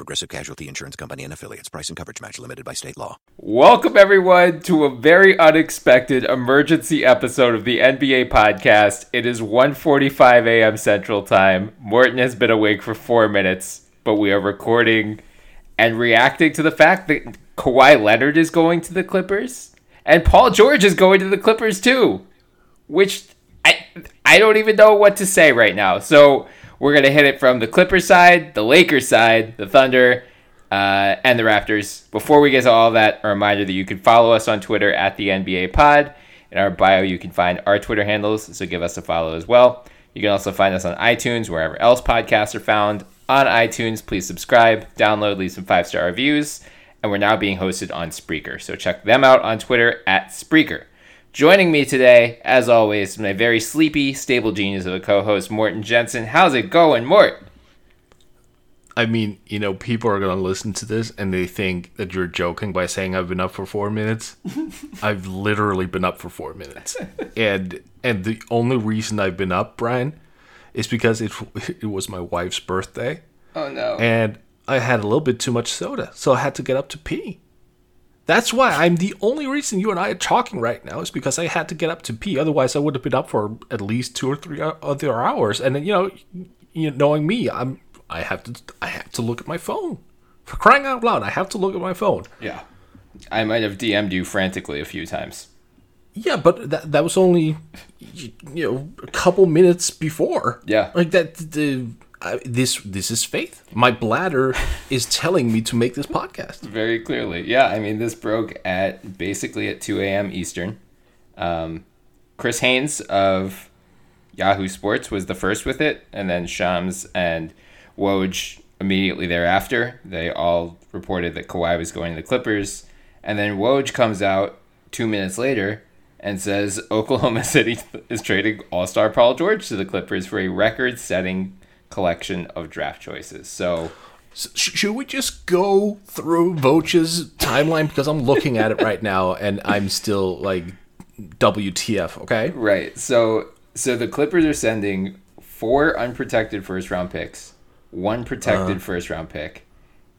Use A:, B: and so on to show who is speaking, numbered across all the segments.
A: Progressive Casualty Insurance Company and affiliates. Price and coverage match limited by state law.
B: Welcome, everyone, to a very unexpected emergency episode of the NBA podcast. It is 1.45 a.m. Central Time. Morten has been awake for four minutes, but we are recording and reacting to the fact that Kawhi Leonard is going to the Clippers and Paul George is going to the Clippers too, which I, I don't even know what to say right now. So we're going to hit it from the Clippers side, the Lakers side, the Thunder, uh, and the Raptors. Before we get to all that, a reminder that you can follow us on Twitter at the NBA Pod. In our bio, you can find our Twitter handles, so give us a follow as well. You can also find us on iTunes, wherever else podcasts are found. On iTunes, please subscribe, download, leave some five star reviews. And we're now being hosted on Spreaker, so check them out on Twitter at Spreaker. Joining me today, as always, my very sleepy, stable genius of a co-host, Morten Jensen. How's it going, Mort?
C: I mean, you know, people are going to listen to this and they think that you're joking by saying I've been up for four minutes. I've literally been up for four minutes, and and the only reason I've been up, Bryan, is because it it was my wife's birthday.
B: Oh no!
C: And I had a little bit too much soda, so I had to get up to pee. That's why I'm the only reason you and I are talking right now is because I had to get up to pee. Otherwise, I would have been up for at least two or three other hours. And then, you know, you know, knowing me, I'm I have to I have to look at my phone. For crying out loud, I have to look at my phone.
B: Yeah, I might have DM'd you frantically a few times.
C: Yeah, but that that was only you know a couple minutes before.
B: Yeah,
C: like that. The uh, this this is faith. My bladder is telling me to make this podcast.
B: Very clearly, yeah. I mean, this broke at basically at 2 a.m. Eastern. Um, Chris Haynes of Yahoo Sports was the first with it, and then Shams and Woj immediately thereafter. They all reported that Kawhi was going to the Clippers, and then Woj comes out two minutes later and says Oklahoma City is trading All Star Paul George to the Clippers for a record-setting collection of draft choices. So,
C: should we just go through Woj's timeline because I'm looking at it right now and I'm still like WTF, okay?
B: Right. So so the Clippers are sending four unprotected first round picks, one protected uh. first round pick,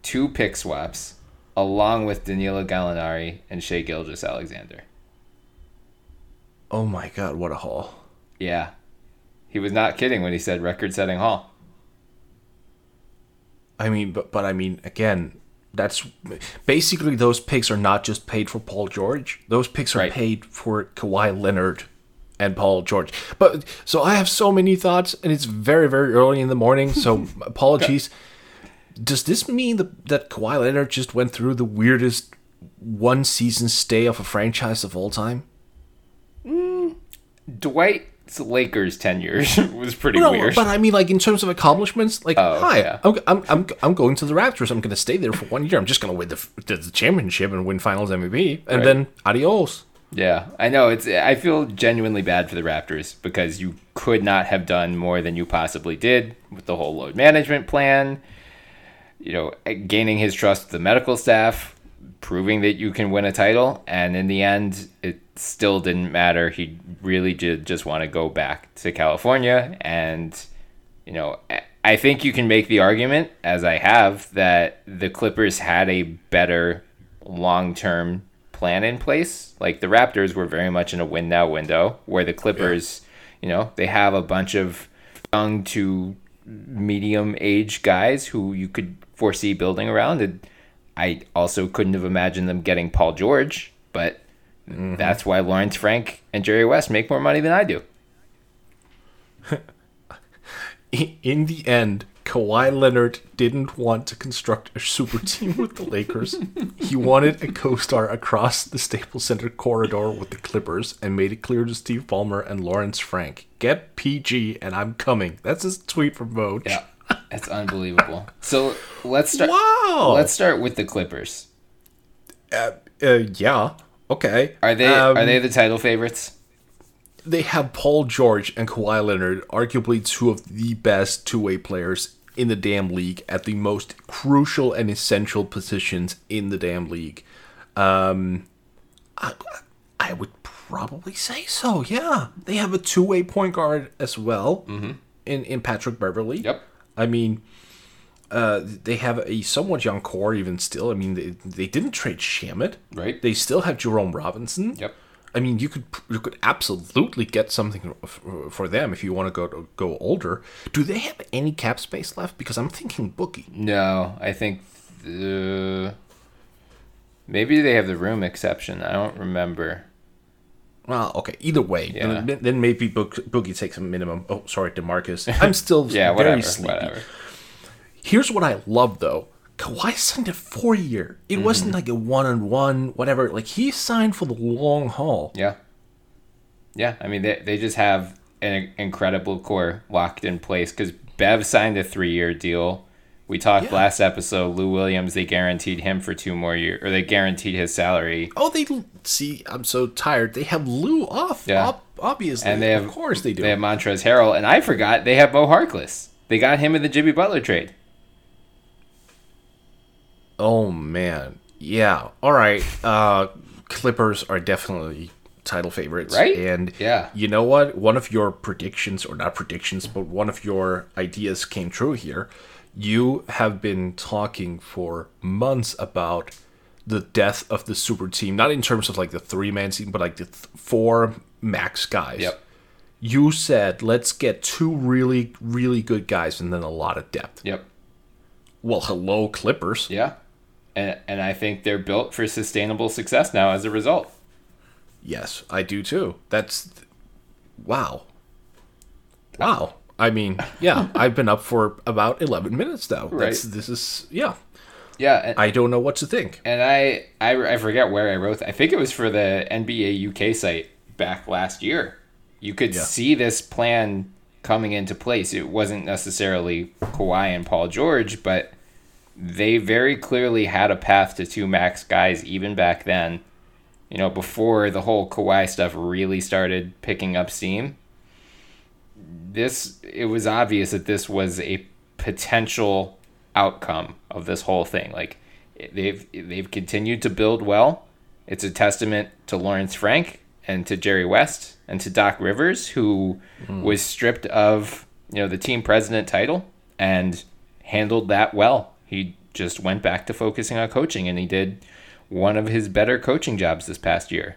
B: two pick swaps, along with Danilo Gallinari and Shai Gilgeous-Alexander.
C: Oh my god, what a haul.
B: Yeah. He was not kidding when he said record setting haul.
C: I mean, but but I mean, again, that's basically those picks are not just paid for Paul George. Those picks are right. paid for Kawhi Leonard and Paul George. But so I have so many thoughts, and it's very very early in the morning. So apologies. Does this mean that, that Kawhi Leonard just went through the weirdest one season stay of a franchise of all time?
B: Mm, Dwight Lakers tenure was pretty
C: no,
B: weird.
C: But I mean, like in terms of accomplishments, like oh, hi, yeah. I'm, I'm, I'm I'm going to the Raptors. I'm going to stay there for one year. I'm just going to win the, the championship and win Finals MVP, and right. then adios.
B: Yeah, I know. It's I feel genuinely bad for the Raptors because you could not have done more than you possibly did with the whole load management plan. You know, eh, gaining his trust with the medical staff, proving that you can win a title, and in the end, it still didn't matter. He really did just want to go back to California. And, you know, I think you can make the argument, as I have, that the Clippers had a better long term plan in place. Like the Raptors were very much in a win now window, where the Clippers, yeah. you know, they have a bunch of young to medium age guys who you could foresee building around. And I also couldn't have imagined them getting Paul George, but mm-hmm. that's why Lawrence Frank and Jerry West make more money than I do.
C: In the end, Kawhi Leonard didn't want to construct a super team with the Lakers. he wanted a co-star across the Staples Center corridor with the Clippers and made it clear to Steve Ballmer and Lawrence Frank, "Get PG and I'm coming." That's his tweet from Woj.
B: Yeah. That's unbelievable. So, let's start
C: Wow.
B: Let's start with the Clippers.
C: Uh, uh, yeah. Okay.
B: Are they
C: Um,
B: are they the title favorites?
C: they have Paul George and Kawhi Leonard, arguably two of the best two way players in the damn league at the most crucial and essential positions in the damn league. Um, I, I would probably say so. Yeah, they have a two way point guard as well in in Patrick Beverley.
B: Yep.
C: I mean. Uh, they have a somewhat young core, even still. I mean, they, they didn't trade Shamet,
B: Right.
C: They still have Jerome Robinson.
B: Yep.
C: I mean, you could you could absolutely get something for them if you want to go to go older. Do they have any cap space left? Because I'm thinking Boogie.
B: No, I think the maybe they have the room exception. I don't remember.
C: Well, okay. Either way,
B: Yeah.
C: then, then maybe Book, Boogie takes a minimum. Oh, sorry, Demarcus. I'm still
B: Yeah,
C: very
B: whatever,
C: sleepy.
B: whatever.
C: Here's what I love though. Kawhi signed a four year. It
B: Mm-hmm.
C: wasn't like a one on one, whatever. Like he signed for the long haul.
B: Yeah. Yeah, I mean they they just have an incredible core locked in place because Bev signed a three year deal. We talked
C: Yeah.
B: last episode. Lou Williams, they guaranteed him for two more years, or they guaranteed his salary.
C: Oh, they see. I'm so tired. They have Lou off.
B: Yeah.
C: ob- obviously,
B: And they have,
C: of course they do.
B: They have Montrezl Harrell, and I forgot they have Mo Harkless. They got him in the Jimmy Butler trade.
C: Oh man, yeah. All right. Uh, Clippers are definitely title favorites,
B: Right?
C: And
B: Yeah.
C: you know what? One of your predictions, or not predictions, but one of your ideas came true here. You have been talking for months about the death of the super team, not in terms of like the three man team, but like the th- four max guys.
B: Yep.
C: You said let's get two really, really good guys and then a lot of depth.
B: Yep.
C: Well, hello, Clippers.
B: Yeah. And and I think they're built for sustainable success now as a result.
C: Yes, I do too. That's wow. Wow. I mean, yeah, I've been up for about 11 minutes now. That's
B: Right.
C: this is yeah.
B: Yeah. And,
C: I don't know what to think.
B: and I, I I forget where I wrote. That. I think it was for the NBA UK site back last year. You could
C: Yeah.
B: see this plan coming into place. It wasn't necessarily Kawhi and Paul George, but they very clearly had a path to two max guys even back then. You know, before the whole Kawhi stuff really started picking up steam. This it was obvious that this was a potential outcome of this whole thing. Like they've they've continued to build well. It's a testament to Lawrence Frank and to Jerry West and to Doc Rivers, who hmm. was stripped of you know the team president title and handled that well. He just went back to focusing on coaching, and he did one of his better coaching jobs this past year.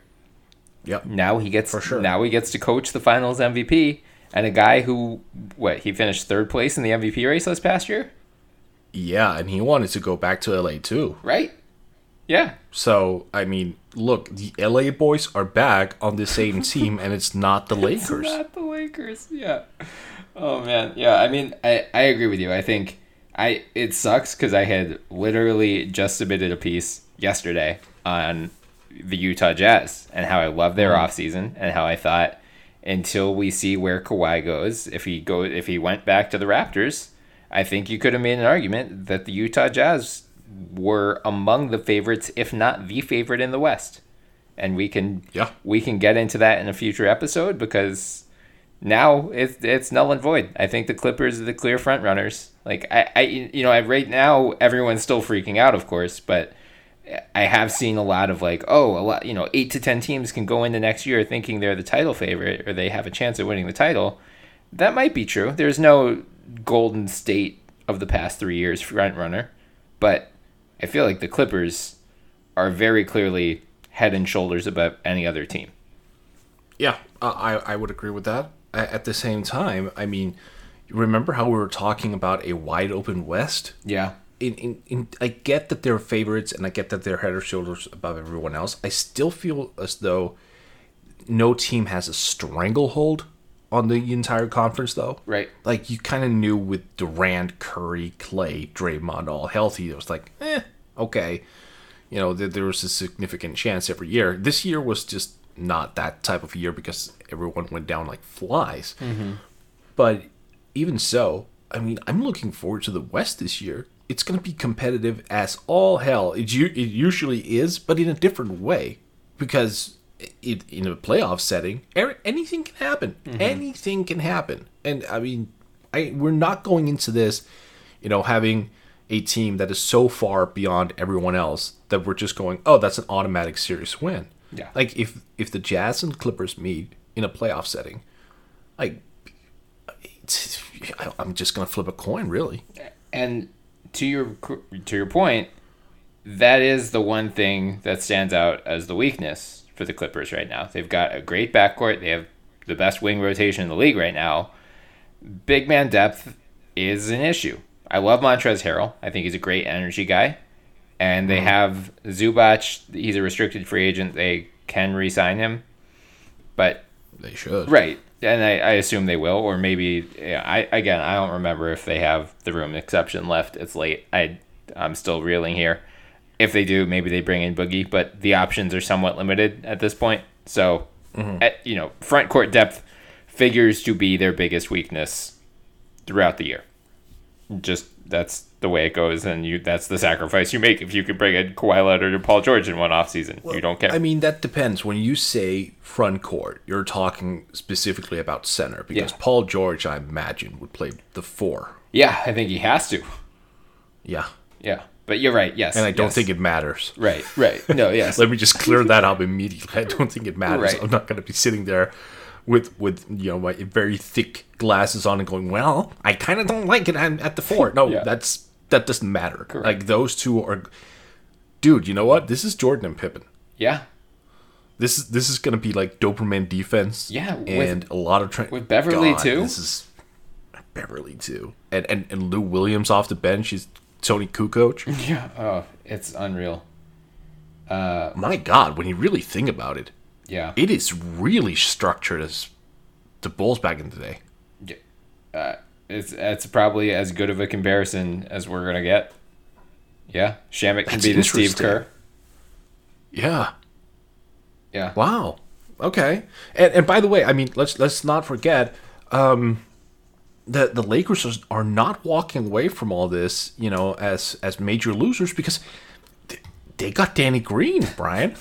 C: Yep.
B: Now he gets
C: For sure.
B: now he gets to coach the Finals MVP and a guy who what he finished third place in the MVP race this past year,
C: Yeah, and he wanted to go back to LA too.
B: right? Yeah,
C: So, I mean, look, the LA boys are back on the same team and it's not the Lakers.
B: Not the Lakers. Yeah. Oh man. Yeah. I mean, I I agree with you. I think I it sucks because I had literally just submitted a piece yesterday on the Utah Jazz and how I love their mm-hmm. offseason and how I thought until we see where Kawhi goes, if he go if he went back to the Raptors, I think you could have made an argument that the Utah Jazz were among the favorites, if not the favorite in the West. And we can
C: Yeah.
B: we can get into that in a future episode because now it's it's null and void. I think the Clippers are the clear front runners. Like I, I you know, I right now everyone's still freaking out, of course, but I have seen a lot of like, oh, a lot, you know, eight to ten teams can go into next year thinking they're the title favorite or they have a chance of winning the title. That might be true. There's no Golden State of the past three years front runner, but I feel like the Clippers are very clearly head and shoulders above any other team.
C: Yeah, I I would agree with that. At the same time, I mean, remember how we were talking about a wide open West?
B: Yeah.
C: in, in, in I get that they're favorites and I get that they're head or shoulders above everyone else. I still feel as though no team has a stranglehold on the entire conference, though.
B: Right.
C: Like you kind of knew with Durant, Curry, Clay, Draymond all healthy, it was like, eh, okay. You know, th- there was a significant chance every year. This year was just not that type of year because everyone went down like flies. But even so, I mean, I'm looking forward to the West this year. It's going to be competitive as all hell. It, u- it usually is, but in a different way. Because it, in a playoff setting, er- anything can happen. Anything can happen. And I mean, I we're not going into this, you know, having a team that is so far beyond everyone else that we're just going, oh, that's an automatic series win.
B: Yeah.
C: Like if if the Jazz and Clippers meet in a playoff setting, like I- I'm just gonna flip a coin, really.
B: And to your to your point, that is the one thing that stands out as the weakness for the Clippers right now. They've got a great backcourt. They have the best wing rotation in the league right now. Big man depth is an issue. I love Montrezl Harrell. I think he's a great energy guy. And they mm-hmm. have Zubac. He's a restricted free agent. They can re-sign him, but
C: They should.
B: Right, and I, I assume they will, or maybe yeah, I again I don't remember if they have the room exception left. It's late. I I'm still reeling here. If they do, maybe they bring in Boogie, but the options are somewhat limited at this point. So, mm-hmm. at, you know, front court depth figures to be their biggest weakness throughout the year. Just that's the way it goes, and you that's the sacrifice you make if you could bring in Kawhi Leonard or Paul George in one offseason. you don't care.
C: I mean, that depends. When you say front court, you're talking specifically about center because
B: Yeah.
C: Paul George, I imagine, would play the four.
B: yeah, I think he has to.
C: Yeah.
B: Yeah, but you're right. Yes,
C: And I don't
B: yes.
C: think it matters.
B: Right, right. No, yes.
C: Let me just clear that up immediately. I don't think it matters.
B: Right.
C: I'm not going to be sitting there with with you know my very thick glasses on and going, well, I kind of don't like it. I'm at the four. No,
B: Yeah.
C: that's that doesn't matter.
B: Correct.
C: Like those two are, dude. You know what? This is Jordan and Pippen.
B: yeah,
C: This is this is going to be like Doberman defense.
B: Yeah, with-
C: and a lot of tra-
B: with Beverley,
C: God,
B: too.
C: This is Beverley too, and and and Lou Williams off the bench. He's Toni Kukoc.
B: yeah. Oh, it's unreal.
C: Uh, My God, when you really think about it,
B: Yeah,
C: it is really structured as the Bulls back in the day.
B: uh, it's it's probably as good of a comparison as we're gonna get. Yeah, Shamet can
C: That's
B: be the Steve. Kerr.
C: Yeah.
B: Yeah.
C: Wow. Okay. And and by the way, I mean let's let's not forget um the the Lakers are- are not walking away from all this, you know, as as major losers because they, they got Danny Green, Bryan.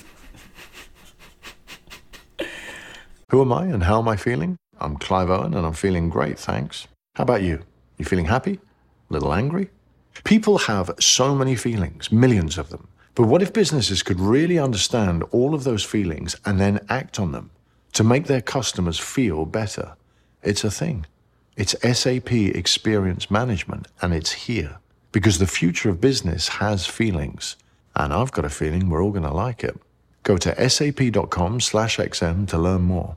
D: Who am I and how am I feeling? I'm Clive Owen and I'm feeling great, thanks. How about you? You feeling happy? A little angry? People have so many feelings, millions of them. But what if businesses could really understand all of those feelings and then act on them to make their customers feel better? It's a thing. It's SAP Experience Management and it's here because the future of business has feelings. And I've got a feeling we're all going to like it. Go to sap.com slash XM to learn more.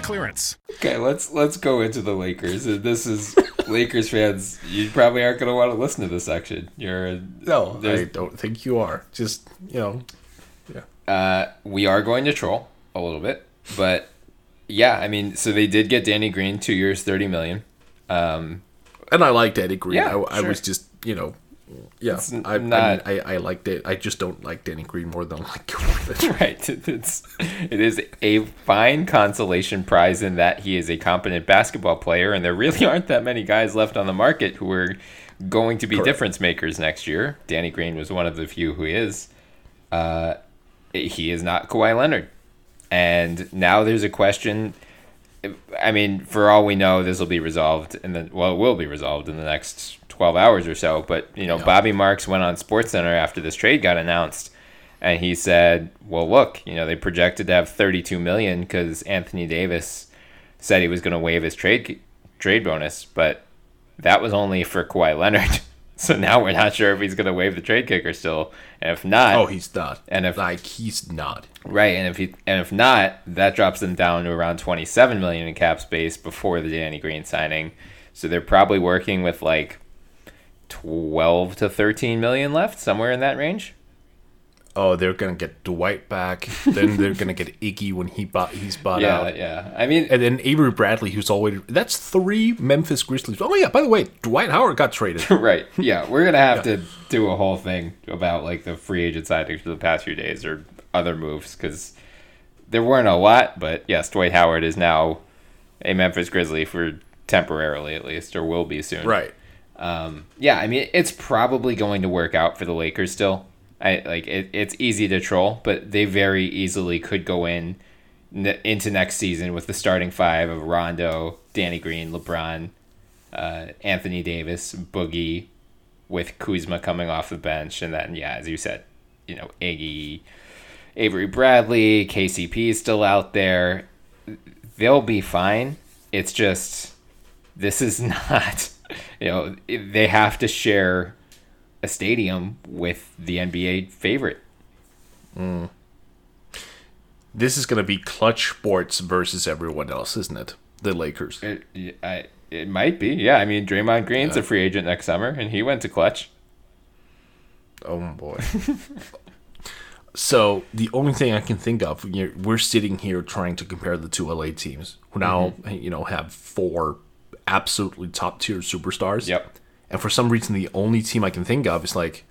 E: clearance.
B: Okay, let's let's go into the Lakers. Uh, This is Lakers fans. You probably aren't gonna want to listen to this section. You're
C: No, I don't think you are. Just, you know,
B: uh, we are going to troll a little bit, but yeah, I mean, so they did get Danny Green, two years, thirty million. Um,
C: and I liked Danny Green.
B: Yeah,
C: I, I was just, you know, yeah, I,
B: not-
C: I, mean, I, I liked it. I just don't like Danny Green more than I like Jordan.
B: right, it's it is a fine consolation prize in that he is a competent basketball player, and there really aren't that many guys left on the market who are going to be difference makers next year. Danny Green was one of the few who is. Uh, he is not Kawhi Leonard. And now there's a question. I mean, for all we know, this will be resolved, and then well, it will be resolved in the next 12 hours or so. But, you know, yeah. Bobby Marks went on SportsCenter after this trade got announced and he said, "Well, look, you know, they projected to have 32 million cuz Anthony Davis said he was going to waive his trade trade bonus, but that was only for Kawhi Leonard." So now we're not sure if he's going to waive the trade kicker still, and if not,
C: oh, he's not.
B: And if
C: like he's not
B: right, and if he and if not, that drops them down to around 27 million in cap space before the Danny Green signing. So they're probably working with like 12 to 13 million left, somewhere in that range
C: oh, they're gonna get Dwight back. then they're gonna get Iggy when he bought he's bought
B: yeah,
C: out.
B: Yeah, I mean,
C: and then Avery Bradley, who's always that's three Memphis Grizzlies. Oh yeah, by the way, Dwight Howard got traded.
B: right. Yeah, we're gonna have yeah. to do a whole thing about like the free agent signings for the past few days or other moves because there weren't a lot, but yes, Dwight Howard is now a Memphis Grizzly for temporarily at least, or will be soon.
C: Right.
B: Um, yeah, I mean, it's probably going to work out for the Lakers still. I like it, it's easy to troll, but they very easily could go in n- into next season with the starting five of Rondo, Danny Green, LeBron, uh, Anthony Davis, Boogie, with Kuzma coming off the bench, and then yeah, as you said, you know Iggy, Avery Bradley, KCP is still out there. They'll be fine. It's just this is not, you know, they have to share a stadium with the NBA favorite.
C: Mm. This is going to be clutch sports versus everyone else, isn't it? The Lakers.
B: It, I, it might be. Yeah, I mean, Draymond Green's yeah. a free agent next summer, and he went to clutch.
C: Oh boy. so the only thing I can think of, we're sitting here trying to compare the two LA teams, who now mm-hmm. you know have four absolutely top tier superstars.
B: Yep.
C: And for some reason, the only team I can think of is like,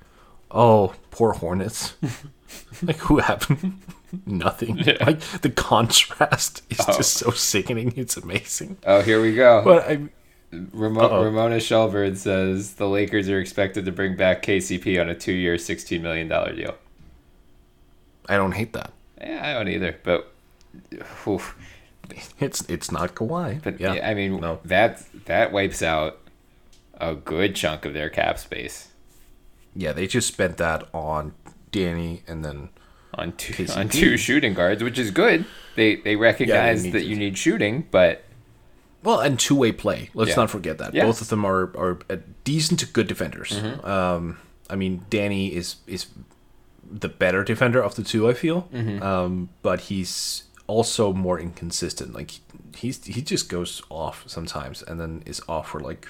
C: oh, poor Hornets. like, who happened? Nothing. Yeah. Like, the contrast is oh. just so sickening. It's amazing.
B: Oh, here we go.
C: But I.
B: Ramo- Ramona Shelburne says the Lakers are expected to bring back KCP on a two year, $16 million deal.
C: I don't hate that.
B: Yeah, I don't either. But. Oof.
C: It's it's not Kawhi.
B: But yeah, I mean no. that that wipes out a good chunk of their cap space.
C: Yeah, they just spent that on Danny and then
B: on two on two shooting guards, which is good. They they recognize yeah, they that you need shooting, but
C: well, and two way play. Let's yeah. not forget that both of them are are decent to good defenders. Mm-hmm. Um, I mean, Danny is is the better defender of the two. I feel, mm-hmm. um, but he's also more inconsistent. Like he's he just goes off sometimes and then is off for like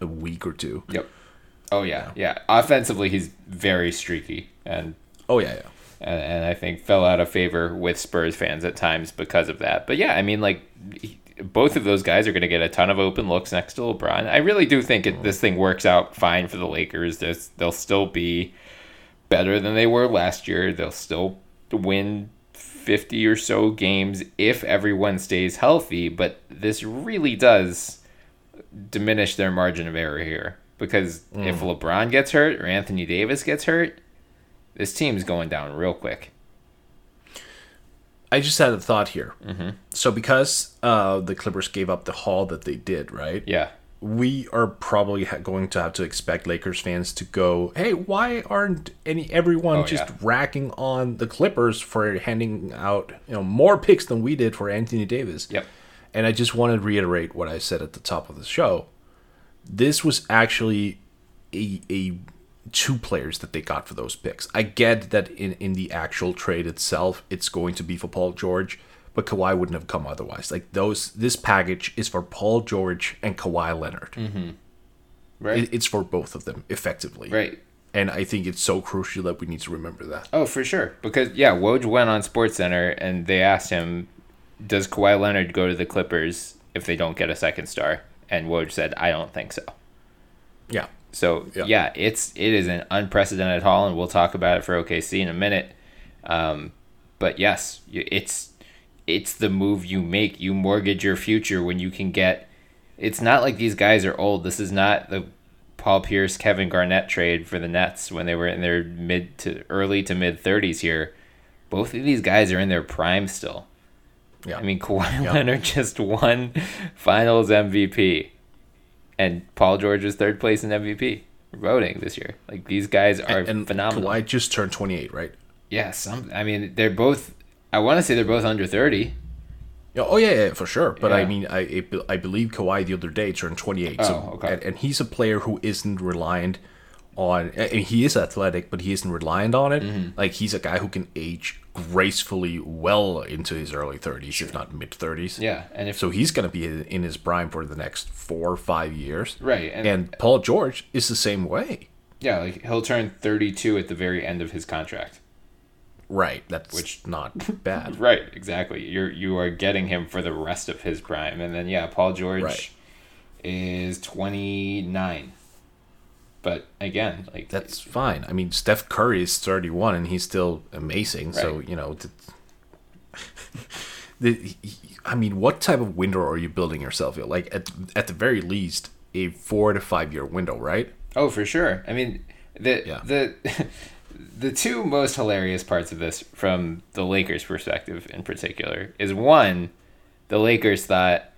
C: a week or two.
B: Yep. Oh yeah, yeah. Offensively, he's very streaky, and
C: oh yeah, yeah.
B: And, and I think fell out of favor with Spurs fans at times because of that. But yeah, I mean, like he, both of those guys are going to get a ton of open looks next to LeBron. I really do think it, this thing works out fine for the Lakers. There's, they'll still be better than they were last year. They'll still win 50 or so games if everyone stays healthy. But this really does diminish their margin of error here because mm. if LeBron gets hurt or Anthony Davis gets hurt, this team's going down real quick.
C: I just had a thought here. Mm-hmm. So because uh, the Clippers gave up the haul that they did, right?
B: Yeah.
C: We are probably ha- going to have to expect Lakers fans to go, "Hey, why aren't any everyone oh, just yeah. racking on the Clippers for handing out you know more picks than we did for Anthony Davis?"
B: Yep.
C: And I just want to reiterate what I said at the top of the show. This was actually a, a two players that they got for those picks. I get that in, in the actual trade itself, it's going to be for Paul George, but Kawhi wouldn't have come otherwise. Like those, this package is for Paul George and Kawhi Leonard.
B: Mm-hmm. Right. It,
C: it's for both of them effectively.
B: Right.
C: And I think it's so crucial that we need to remember that.
B: Oh, for sure. Because yeah, Woj went on SportsCenter and they asked him, does Kawhi Leonard go to the Clippers if they don't get a second star? And Woj said, I don't think so.
C: Yeah.
B: So yeah. yeah, it's it is an unprecedented haul, and we'll talk about it for OKC in a minute. Um, but yes, it's it's the move you make. You mortgage your future when you can get. It's not like these guys are old. This is not the Paul Pierce, Kevin Garnett trade for the Nets when they were in their mid to early to mid thirties. Here, both of these guys are in their prime still. Yeah. I mean, Kawhi yeah. Leonard just won Finals MVP. and Paul George was third place in MVP voting this year. Like these guys are
C: and, and
B: phenomenal.
C: Kawhi just turned 28, right?
B: Yeah, some. I mean, they're both. I want to say they're both under thirty.
C: Yeah, oh yeah, yeah, for sure. But I mean, I I believe Kawhi the other day turned 28. so,
B: Oh, okay.
C: and, and he's a player who isn't reliant on. I mean, he is athletic, but he isn't reliant on it.
B: Mm-hmm.
C: Like he's a guy who can age gracefully well into his early 30s, if not mid 30s.
B: Yeah, and if
C: So he's going to be in his prime for the next four or five years.
B: Right, and-
C: And, Paul George is the same way.
B: yeah, like he'll turn thirty-two at the very end of his contract.
C: Right. That's
B: Which-
C: not bad.
B: Right, exactly. You're you are getting him for the rest of his prime, and then yeah, Paul George
C: Right.
B: is twenty-nine. But again, like
C: That's fine. I mean, Steph Curry is 31 and he's still amazing. So, you know, th- the, I mean, what type of window are you building yourself in? Like, at, at the very least, a four to five year window, right?
B: Oh, for sure. I mean, the
C: Yeah.
B: the the two most hilarious parts of this, from the Lakers' perspective in particular, is one, the Lakers thought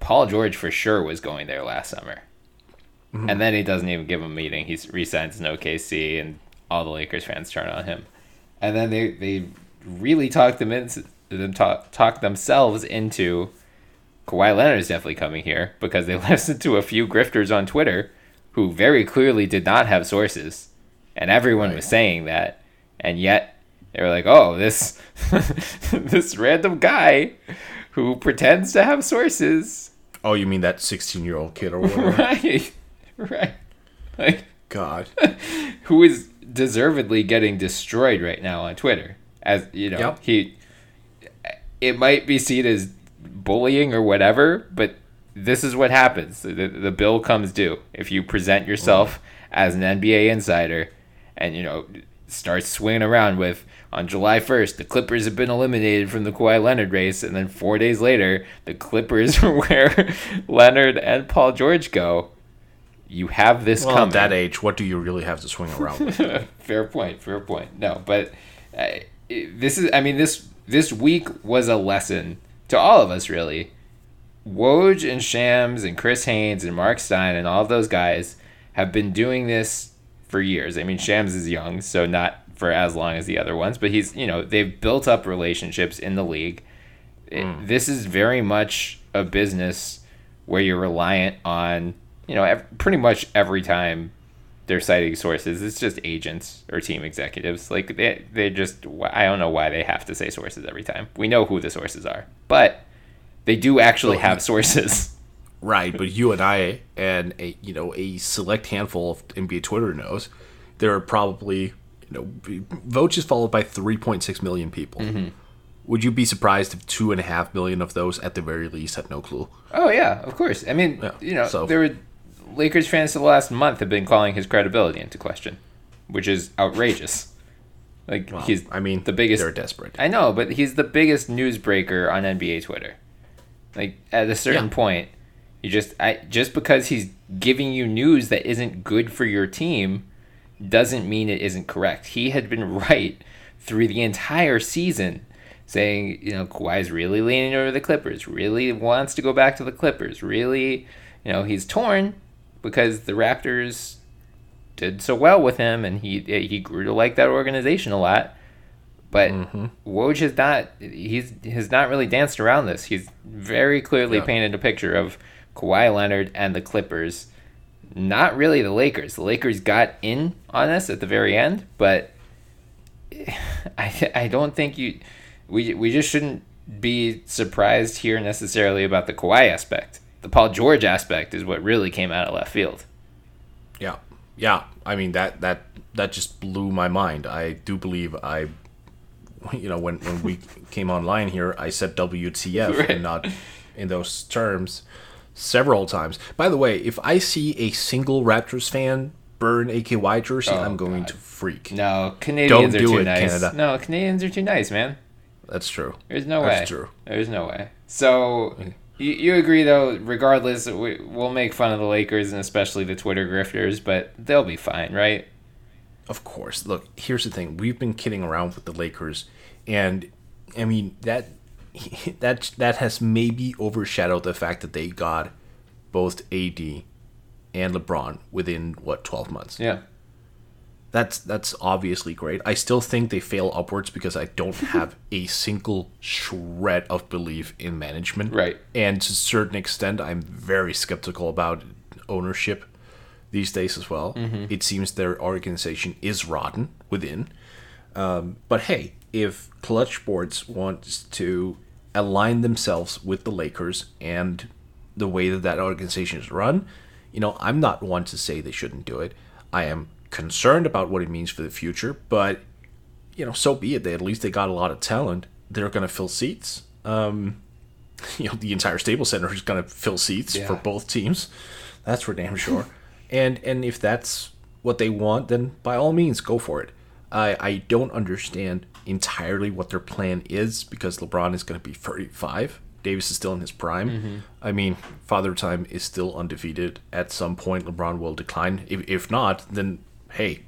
B: Paul George for sure was going there last summer, mm-hmm. and then he doesn't even give a meeting. He resigns in OKC, and all the Lakers fans turn on him, and then they they really talked them into them talk, talk themselves into Kawhi Leonard is definitely coming here because they listened to a few grifters on Twitter who very clearly did not have sources, and everyone was saying that, and yet they were like, "Oh, this this random guy who pretends to have sources."
C: Oh, you mean that 16 year old kid or whatever?
B: Right, right, like
C: God.
B: who is deservedly getting destroyed right now on Twitter. As you know,
C: Yep.
B: he it might be seen as bullying or whatever, but this is what happens. The, the bill comes due if you present yourself oh. as an NBA insider and you know starts swinging around with on July 1st the Clippers have been eliminated from the Kawhi Leonard race and then 4 days later the Clippers are where Leonard and Paul George go. You have this
C: Well,
B: coming.
C: at that age, what do you really have to swing around with?
B: fair point fair point no but uh, this is i mean this this week was a lesson to all of us really woj and shams and chris haynes and mark stein and all those guys have been doing this for years. I mean shams is young so not for as long as the other ones but he's you know they've built up relationships in the league. It, hmm. this is very much a business where you're reliant on you know ev- pretty much every time they're citing sources it's just agents or team executives. Like they, they just i don't know why they have to say sources every time. We know who the sources are but they do actually have sources
C: right, but you and I and a you know a select handful of NBA Twitter knows there are probably you know Woj is followed by 3.6 million people.
B: Mm-hmm.
C: Would you be surprised if two and a half million of those, at the very least, had no clue?
B: oh yeah of course i mean
C: Yeah,
B: you know
C: so-
B: there were lakers fans for the last month have been calling his credibility into question which is outrageous like
C: Well,
B: he's
C: I mean,
B: the biggest
C: They're desperate.
B: I know, but he's the biggest newsbreaker on NBA Twitter. Like at a certain
C: Yeah.
B: point, you just I just because he's giving you news that isn't good for your team doesn't mean it isn't correct. He had been right through the entire season saying, you know, Kawhi's really leaning over the Clippers, really wants to go back to the Clippers, really, you know, he's torn because the Raptors did so well with him and he he grew to like that organization a lot. But mm-hmm. Woj has not he's has not really danced around this. He's very clearly
C: Yeah.
B: painted a picture of Kawhi Leonard and the Clippers, not really the Lakers. The Lakers got in on us at the very end, but I I don't think you we we just shouldn't be surprised here necessarily about the Kawhi aspect. The Paul George aspect is what really came out of left field.
C: Yeah, yeah. I mean that that that just blew my mind. I do believe I, you know, when when we came online here, I said WTF
B: Right.
C: and not in those terms several times. By the way, if I see a single Raptors fan burn a KY jersey, oh, I'm going to freak.
B: Oh, No, Canadians
C: Don't
B: are
C: do
B: too
C: it,
B: nice.
C: Canada.
B: No, Canadians are too nice, man.
C: That's true.
B: There's no
C: That's
B: way.
C: That's true.
B: There's no way. So you, you agree though? Regardless, we, we'll make fun of the Lakers and especially the Twitter grifters, but they'll be fine, right?
C: Of course. Look, here's the thing. We've been kidding around with the Lakers, and I mean that that that has maybe overshadowed the fact that they got both AD and LeBron within what 12 months.
B: Yeah.
C: That's that's obviously great. I still think they fail upwards because I don't have a single shred of belief in management.
B: Right.
C: And to a certain extent, I'm very skeptical about ownership these days as well.
B: Mm-hmm.
C: It seems their organization is rotten within. Um, but hey, if Clutch Sports wants to align themselves with the Lakers and the way that that organization is run, you know, I'm not one to say they shouldn't do it. I am concerned about what it means for the future, but you know, so be it. They at least they got a lot of talent. They're going to fill seats. Um, you know, the entire Staples Center is going to fill seats
B: Yeah.
C: for both teams. That's for damn sure. and and if that's what they want, then by all means, go for it. I I don't understand entirely what their plan is because LeBron is going to be 35. Davis is still in his prime. I mean, Father Time is still undefeated. At some point, LeBron will decline. If, if not, then hey,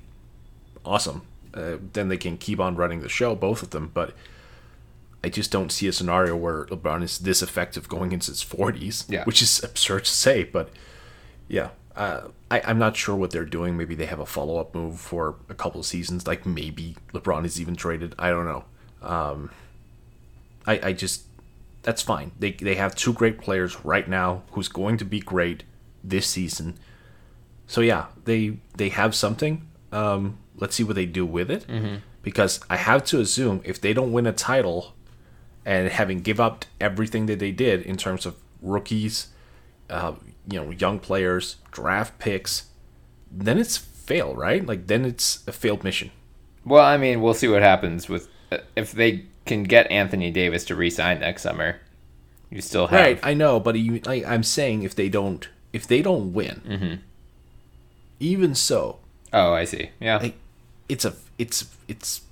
C: awesome. Uh, then they can keep on running the show, both of them. But I just don't see a scenario where LeBron is this effective going into his 40s,
B: Yeah.
C: which is absurd to say. But yeah, uh, I, I'm not sure what they're doing. Maybe they have a follow up move for a couple of seasons. Like maybe LeBron is even traded. I don't know. Um, I, I just that's fine. They they have two great players right now who's going to be great this season. So yeah, they they have something. Um, let's see what they do with it. Because I have to assume if they don't win a title, and having give up everything that they did in terms of rookies, uh, you know, young players, draft picks, then it's fail, right? Like then it's a failed mission.
B: Well, I mean, we'll see what happens with uh, if they can get Anthony Davis to re-sign next summer. You still have
C: Right, I know, but you, I, I'm saying if they don't, if they don't win, even so,
B: Oh, I see. Yeah.
C: like it's a, it's, it's,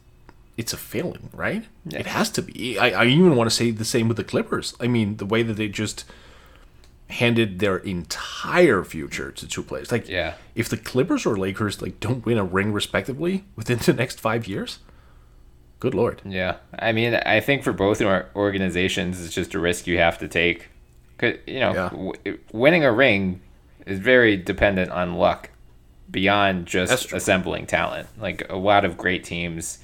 C: it's a failing, right? It has to be. I, I even want to say the same with the Clippers. I mean, the way that they just handed their entire future to two players. Like,
B: Yeah.
C: if the Clippers or Lakers like don't win a ring respectively within the next five years, good lord.
B: Yeah, I mean, I think for both or- organizations, it's just a risk you have to take. Cause you know,
C: Yeah.
B: w- winning a ring is very dependent on luck, beyond just assembling talent. Like a lot of great teams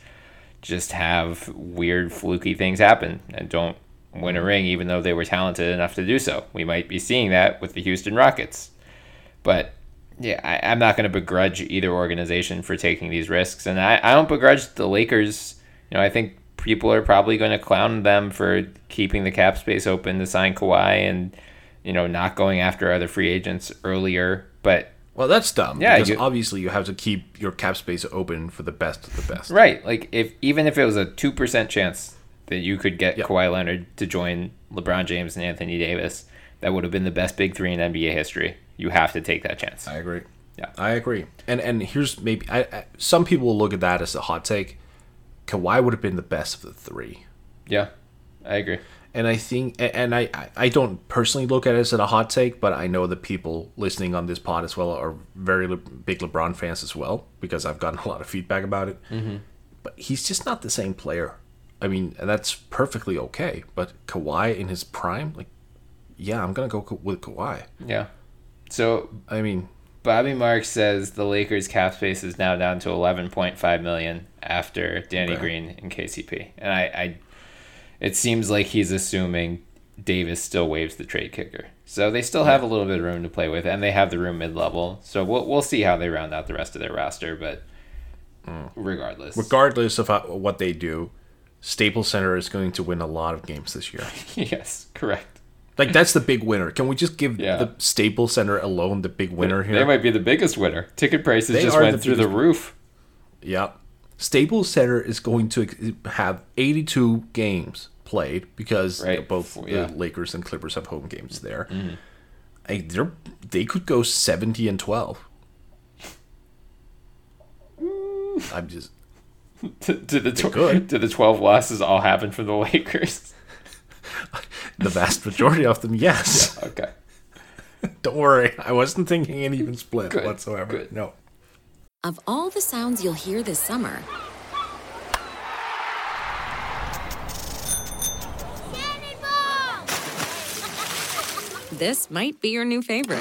B: just have weird, fluky things happen and don't win a mm. ring, even though they were talented enough to do so. We might be seeing that with the Houston Rockets, but yeah, I, I'm not going to begrudge either organization for taking these risks, and I, I don't begrudge the Lakers. You know, I think people are probably going to clown them for keeping the cap space open to sign Kawhi and you know not going after other free agents earlier. But
C: Well, that's dumb.
B: Yeah,
C: because
B: you-
C: obviously you have to keep your cap space open for the best of the best.
B: right, like if even if it was a two percent chance that you could get
C: Yeah.
B: Kawhi Leonard to join LeBron James and Anthony Davis, that would have been the best big three in NBA history. You have to take that chance.
C: I agree.
B: Yeah.
C: I agree. And and here's maybe I, I some people will look at that as a hot take. Kawhi would have been the best of the three.
B: Yeah, I agree.
C: And I think, and I, I- I don't personally look at it as a hot take, but I know that people listening on this pod as well are very Le- big LeBron fans as well because I've gotten a lot of feedback about it. Mm-hmm. But he's just not the same player. I mean, that's perfectly okay. But Kawhi in his prime, like, yeah, I'm gonna go with Kawhi.
B: Yeah. So
C: I mean,
B: Bobby Marks says the Lakers cap space is now down to 11.5 million after Danny
C: Okay.
B: Green and KCP. And I, I it seems like he's assuming Davis still waives the trade kicker. So they still have a little bit of room to play with and they have the room mid-level. So we'll we'll see how they round out the rest of their roster, but mm. regardless.
C: regardless of how, what they do, Staples Center is going to win a lot of games this year.
B: yes, correct.
C: Like that's the big winner. Can we just give
B: Yeah.
C: the Staples Center alone the big winner here?
B: They might be the biggest winner. Ticket prices
C: They
B: just went
C: the
B: through the roof.
C: Yeah. Staples Center is going to have 82 games played because
B: Right.
C: both
B: Yeah. Mm-hmm.
C: the Lakers and Clippers have home games there. I, they're, they could go 70 and 12. I'm just
B: Did the tw-
C: could.
B: did the 12 losses all happen for the Lakers?
C: the vast majority of them, yes.
B: Okay.
C: Don't worry, I wasn't thinking an even split
B: Good,
C: whatsoever.
B: good.
C: No.
F: Of all the sounds you'll hear this summer, this might be your new favorite.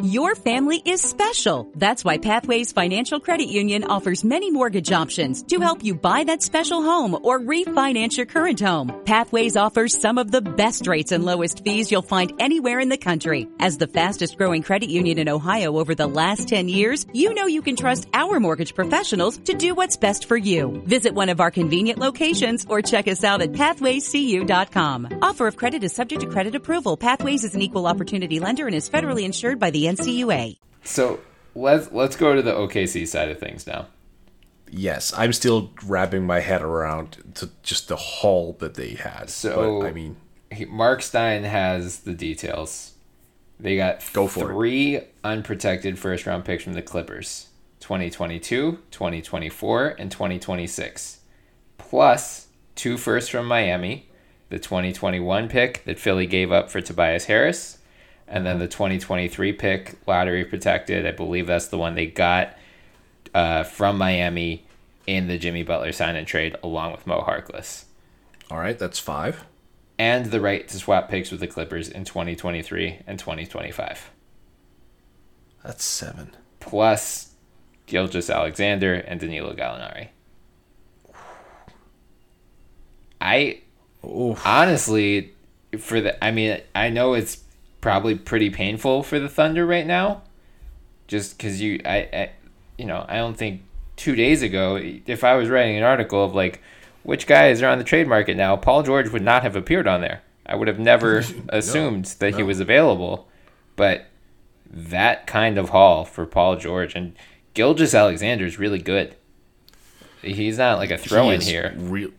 G: Your family is special. That's why Pathways Financial Credit Union offers many mortgage options to help you buy that special home or refinance your current home. Pathways offers some of the best rates and lowest fees you'll find anywhere in the country. As the fastest growing credit union in Ohio over the last 10 years, you know you can trust our mortgage professionals to do what's best for you. Visit one of our convenient locations or check us out at pathwayscu.com. Offer of credit is subject to credit approval. Pathways is an equal opportunity lender and is federally insured by the NCUA.
B: So let's let's go to the OKC side of things now.
C: Yes, I'm still wrapping my head around to just the haul that they had.
B: So
C: but, I mean,
B: he, Mark Stein has the details. They got
C: Go for it.
B: three unprotected first round picks from the Clippers 2022, 2024, and 2026. Plus two firsts from Miami, the 2021 pick that Philly gave up for Tobias Harris, and then the 2023 pick, lottery protected. I believe that's the one they got uh, from Miami in the Jimmy Butler sign and trade along with Mo Harkless
C: all right, that's five.
B: and the right to swap picks with the Clippers in 2023 and 2025.
C: That's seven.
B: Plus Gilgeous-Alexander and Danilo Gallinari. I honestly, for the, I mean, I know it's probably pretty painful for the Thunder right now, just because you, I, I, you know, I don't think two days ago, if I was writing an article of like which guys are on the trade market now, Paul George would not have appeared on there. I would have never assumed that he was available, but that kind of haul for Paul George and Gilgeous-Alexander is really good. He's not like a throw
C: He
B: in here.
C: Real,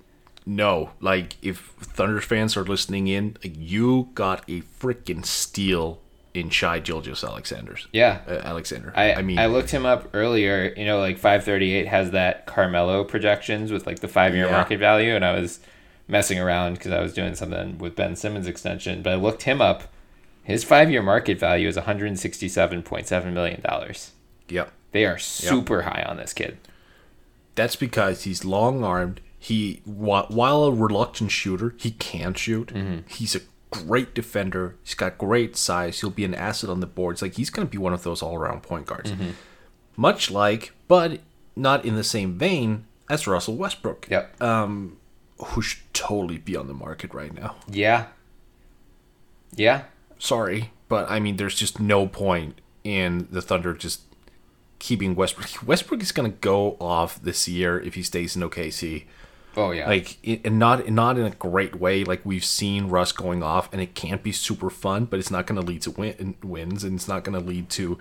C: no, like if Thunder fans are listening in, you got a freaking steal in Shai Gilgis Alexander's.
B: Yeah.
C: uh, Alexander.
B: I,
C: I mean,
B: I looked him up earlier. You know, like 538 has that Carmelo projections with like the five year
C: Yeah.
B: market value, and I was messing around because I was doing something with Ben Simmons extension. But I looked him up. His five year market value is 167.7 million dollars.
C: Yep.
B: They are super high on this kid.
C: That's because he's long armed. He while a reluctant shooter, he can shoot.
B: Mm-hmm.
C: He's a great defender. He's got great size. He'll be an asset on the boards. Like he's going to be one of those all around point guards.
B: Mm-hmm.
C: Much like, but not in the same vein as Russell Westbrook.
B: Yep.
C: Who should totally be on the market right now.
B: yeah. Yeah.
C: Sorry, but I mean, there's just no point in the Thunder just keeping Westbrook. Westbrook is going to go off this year if he stays in OKC.
B: Oh yeah.
C: like and not not in a great way like we've seen Russ going off and it can't be super fun but it's not going to lead to win, wins and it's not going to lead to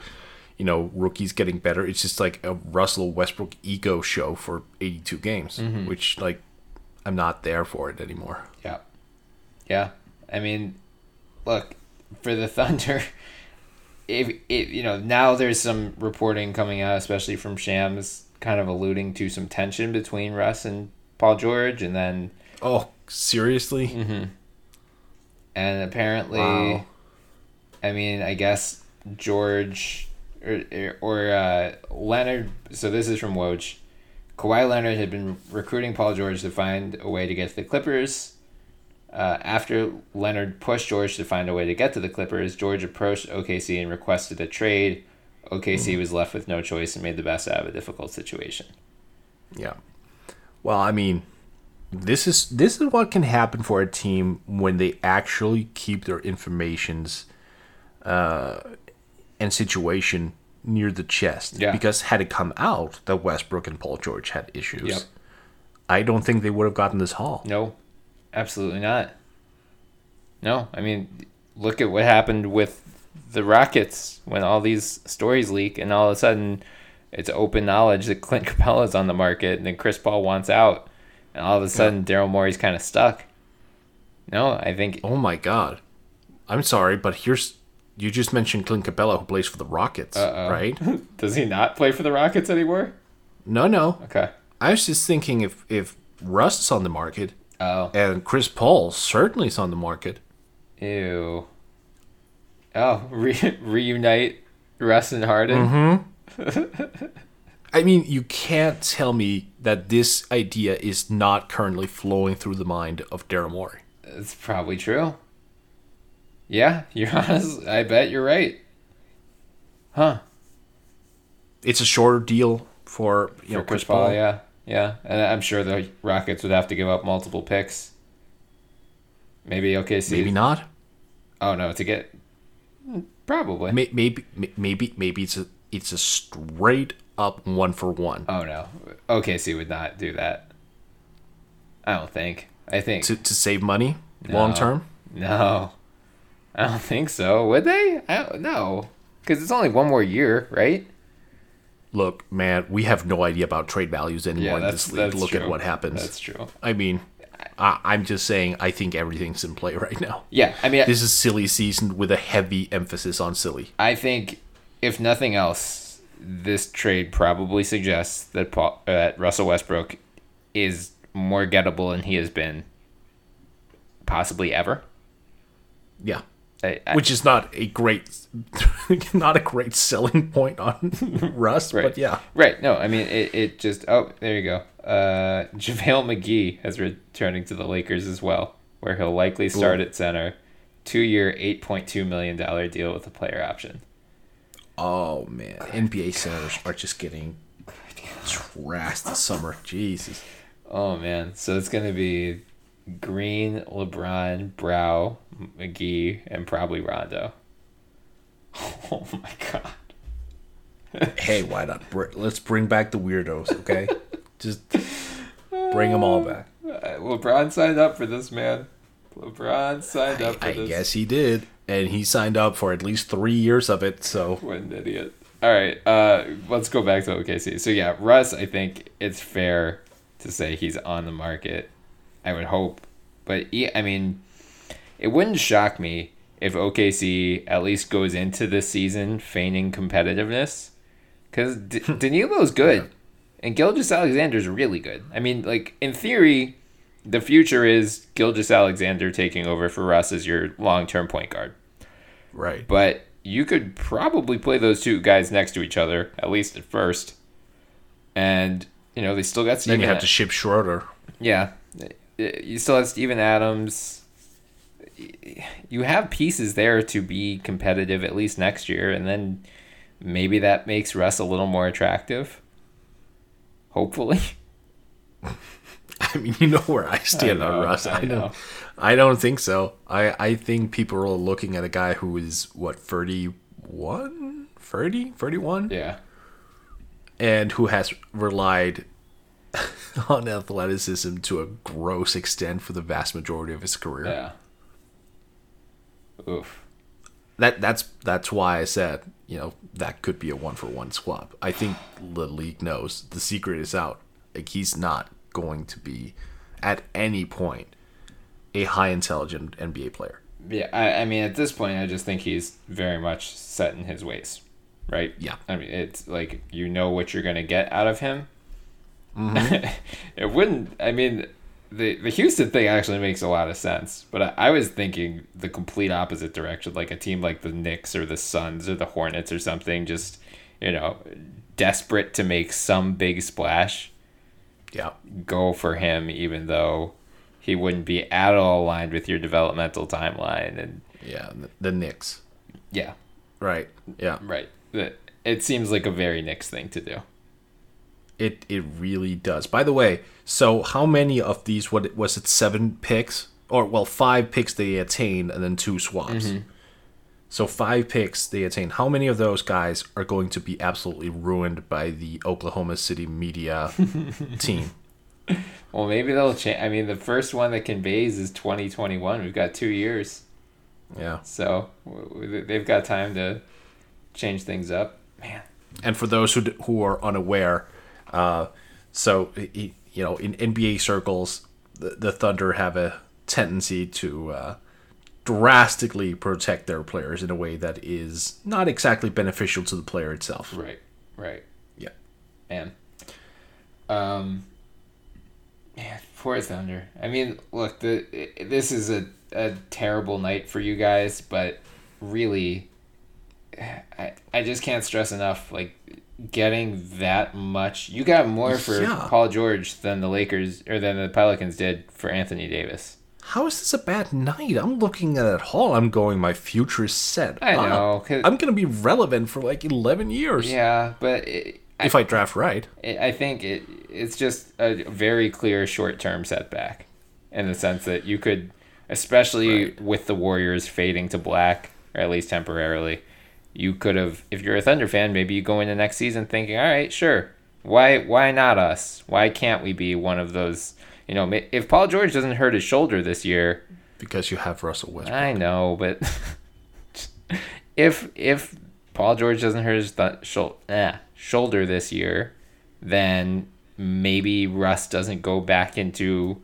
C: you know rookies getting better it's just like a Russell Westbrook ego show for 82 games mm-hmm. which like I'm not there for it anymore
B: Yeah. Yeah. I mean, look, for the Thunder, if it, you know, now there's some reporting coming out, especially from Shams, kind of alluding to some tension between Russ and Paul George, and then,
C: oh seriously
B: and apparently,
C: Wow.
B: I mean, I guess George or, or uh, Leonard, so this is from Woj. Kawhi Leonard had been recruiting Paul George to find a way to get to the Clippers. Uh, after Leonard pushed George to find a way to get to the Clippers, George approached OKC and requested a trade. OKC was left with no choice and made the best out of a difficult situation.
C: Yeah. Well, I mean, this is this is what can happen for a team when they actually keep their informations uh, and situation near the chest.
B: Yeah.
C: Because had it come out that Westbrook and Paul George had issues,
B: Yep.
C: I don't think they would have gotten this haul.
B: No, absolutely not. No, I mean, look at what happened with the Rockets when all these stories leak, and all of a sudden, it's open knowledge that Clint Capela's on the market, and then Chris Paul wants out, and all of a sudden, Daryl Morey's kind of stuck. No, I think
C: Oh my God. I'm sorry, but here's you just mentioned Clint Capela who plays for the Rockets, right?
B: does he not play for the Rockets anymore?
C: no, no.
B: Okay.
C: I was just thinking if if Russ is on the market
B: Oh,
C: and Chris Paul certainly is on the market.
B: ew. Oh, re- reunite Russ and Harden.
C: Mm-hmm. I mean, you can't tell me that this idea is not currently flowing through the mind of Daryl Morey.
B: It's probably true. Yeah, you're honest. I bet you're right. Huh?
C: It's a shorter deal for you
B: For
C: know
B: Chris Paul, yeah, yeah, and I'm sure the Rockets would have to give up multiple picks. Maybe OKC.
C: Maybe not.
B: Oh no, to get probably.
C: May- Maybe maybe maybe it's a it's a straight up one for one
B: Oh no, OKC would not do that. I don't think. I think
C: to to save money
B: No.
C: long term.
B: No, I don't think so. Would they? I don't know, because it's only one more year, right?
C: Look, man, we have no idea about trade values anymore in this league. Look
B: true.
C: at what happens.
B: That's true.
C: I mean, I, I'm just saying. I think everything's in play right now.
B: Yeah, I mean,
C: This is silly season with a heavy emphasis on silly.
B: I think if nothing else, this trade probably suggests that Paul, uh, that Russell Westbrook is more gettable than he has been, possibly ever.
C: Yeah.
B: I, I,
C: Which is not a great, not a great selling point on Russ,
B: right,
C: but yeah.
B: right. No, I mean it. It just oh, there you go. Uh, JaVale McGee is returning to the Lakers as well, where he'll likely start at center. Two-year, eight point two million dollar deal with a player option.
C: Oh man, NBA centers are just getting trashed this summer. Jesus.
B: Oh man, so it's gonna be Green, LeBron, Brow, McGee, and probably Rondo. Oh my god.
C: Hey, why not? Br- Let's bring back the weirdos, okay? just bring them all back.
B: Uh, LeBron signed up for this, man. LeBron signed up for this.
C: I
B: this.
C: guess he did, and he signed up for at least three years of it. So
B: What an idiot. All right, uh, let's go back to OKC. So yeah, Russ, I think it's fair to say he's on the market. I would hope, but he, I mean, it wouldn't shock me if OKC at least goes into this season feigning competitiveness, because D- Danilo's good, and Gilgeous-Alexander's really good. I mean, like in theory, the future is Gilgeous-Alexander taking over for Russ as your long-term point guard
C: right,
B: but you could probably play those two guys next to each other at least at first, and you know they still got
C: then you have to ship Schroeder.
B: yeah, you still have Steven Adams. You have pieces there to be competitive at least next year, and then maybe that makes Russ a little more attractive. Hopefully,
C: I mean, you know where I stand
B: know,
C: on Russ.
B: I
C: I, know.
B: know.
C: I don't think so. I, I think people are looking at a guy who is what 31, 30, 31,
B: yeah,
C: and who has relied on athleticism to a gross extent for the vast majority of his career.
B: yeah. Oof.
C: That that's that's why I said you know that could be a one for one swap. I think the league knows the secret is out. Like he's not going to be at any point a high intelligent NBA player.
B: Yeah, I, I mean, at this point, I just think he's very much set in his ways, right?
C: Yeah.
B: I mean, it's like you know what you're gonna get out of him. Mm-hmm. it wouldn't. I mean, the the Houston thing actually makes a lot of sense, but I, I was thinking the complete opposite direction, like a team like the Knicks or the Suns or the Hornets or something, just you know, desperate to make some big splash
C: Yeah.
B: go for him, even though he wouldn't be at all aligned with your developmental timeline. And
C: Yeah, the, the Knicks.
B: yeah,
C: Right. Yeah.
B: right. It seems like a very Knicks thing to do.
C: It it really does. By the way, so how many of these what was it seven picks or well five picks they attained and then two swaps. Mm-hmm. So five picks they attain. How many of those guys are going to be absolutely ruined by the Oklahoma City media team?
B: Well, maybe they'll change. I mean, the first one that conveys is 2021. We've got two years,
C: Yeah.
B: so they've got time to change things up. Man,
C: And for those who d- who are unaware, uh, so you know, in NBA circles, the, the Thunder have a tendency to uh, drastically protect their players in a way that is not exactly beneficial to the player itself.
B: right, right.
C: Yeah.
B: man. Um, man, poor Thunder. I mean, look, the this is a, a terrible night for you guys, but really, I I just can't stress enough like getting that much. You got more for
C: Yeah.
B: Paul George than the Lakers or than the Pelicans did for Anthony Davis.
C: How is this a bad night? I'm looking at that haul. I'm going, my future is set.
B: I
C: up.
B: know, 'cause-
C: I'm going to be relevant for like 11 years.
B: Yeah, but it,
C: If I draft right.
B: I I think it it's just a very clear short term setback, in the sense that you could, especially with the Warriors fading to black, or at least temporarily, you could have. If you're a Thunder fan, maybe you go into next season thinking, all right, sure, why why not us? Why can't we be one of those? You know, if Paul George doesn't hurt his shoulder this year,
C: Because you have Russell Westbrook.
B: I know, but if if Paul George doesn't hurt his th- eh, shoulder this year, then maybe Russ doesn't go back into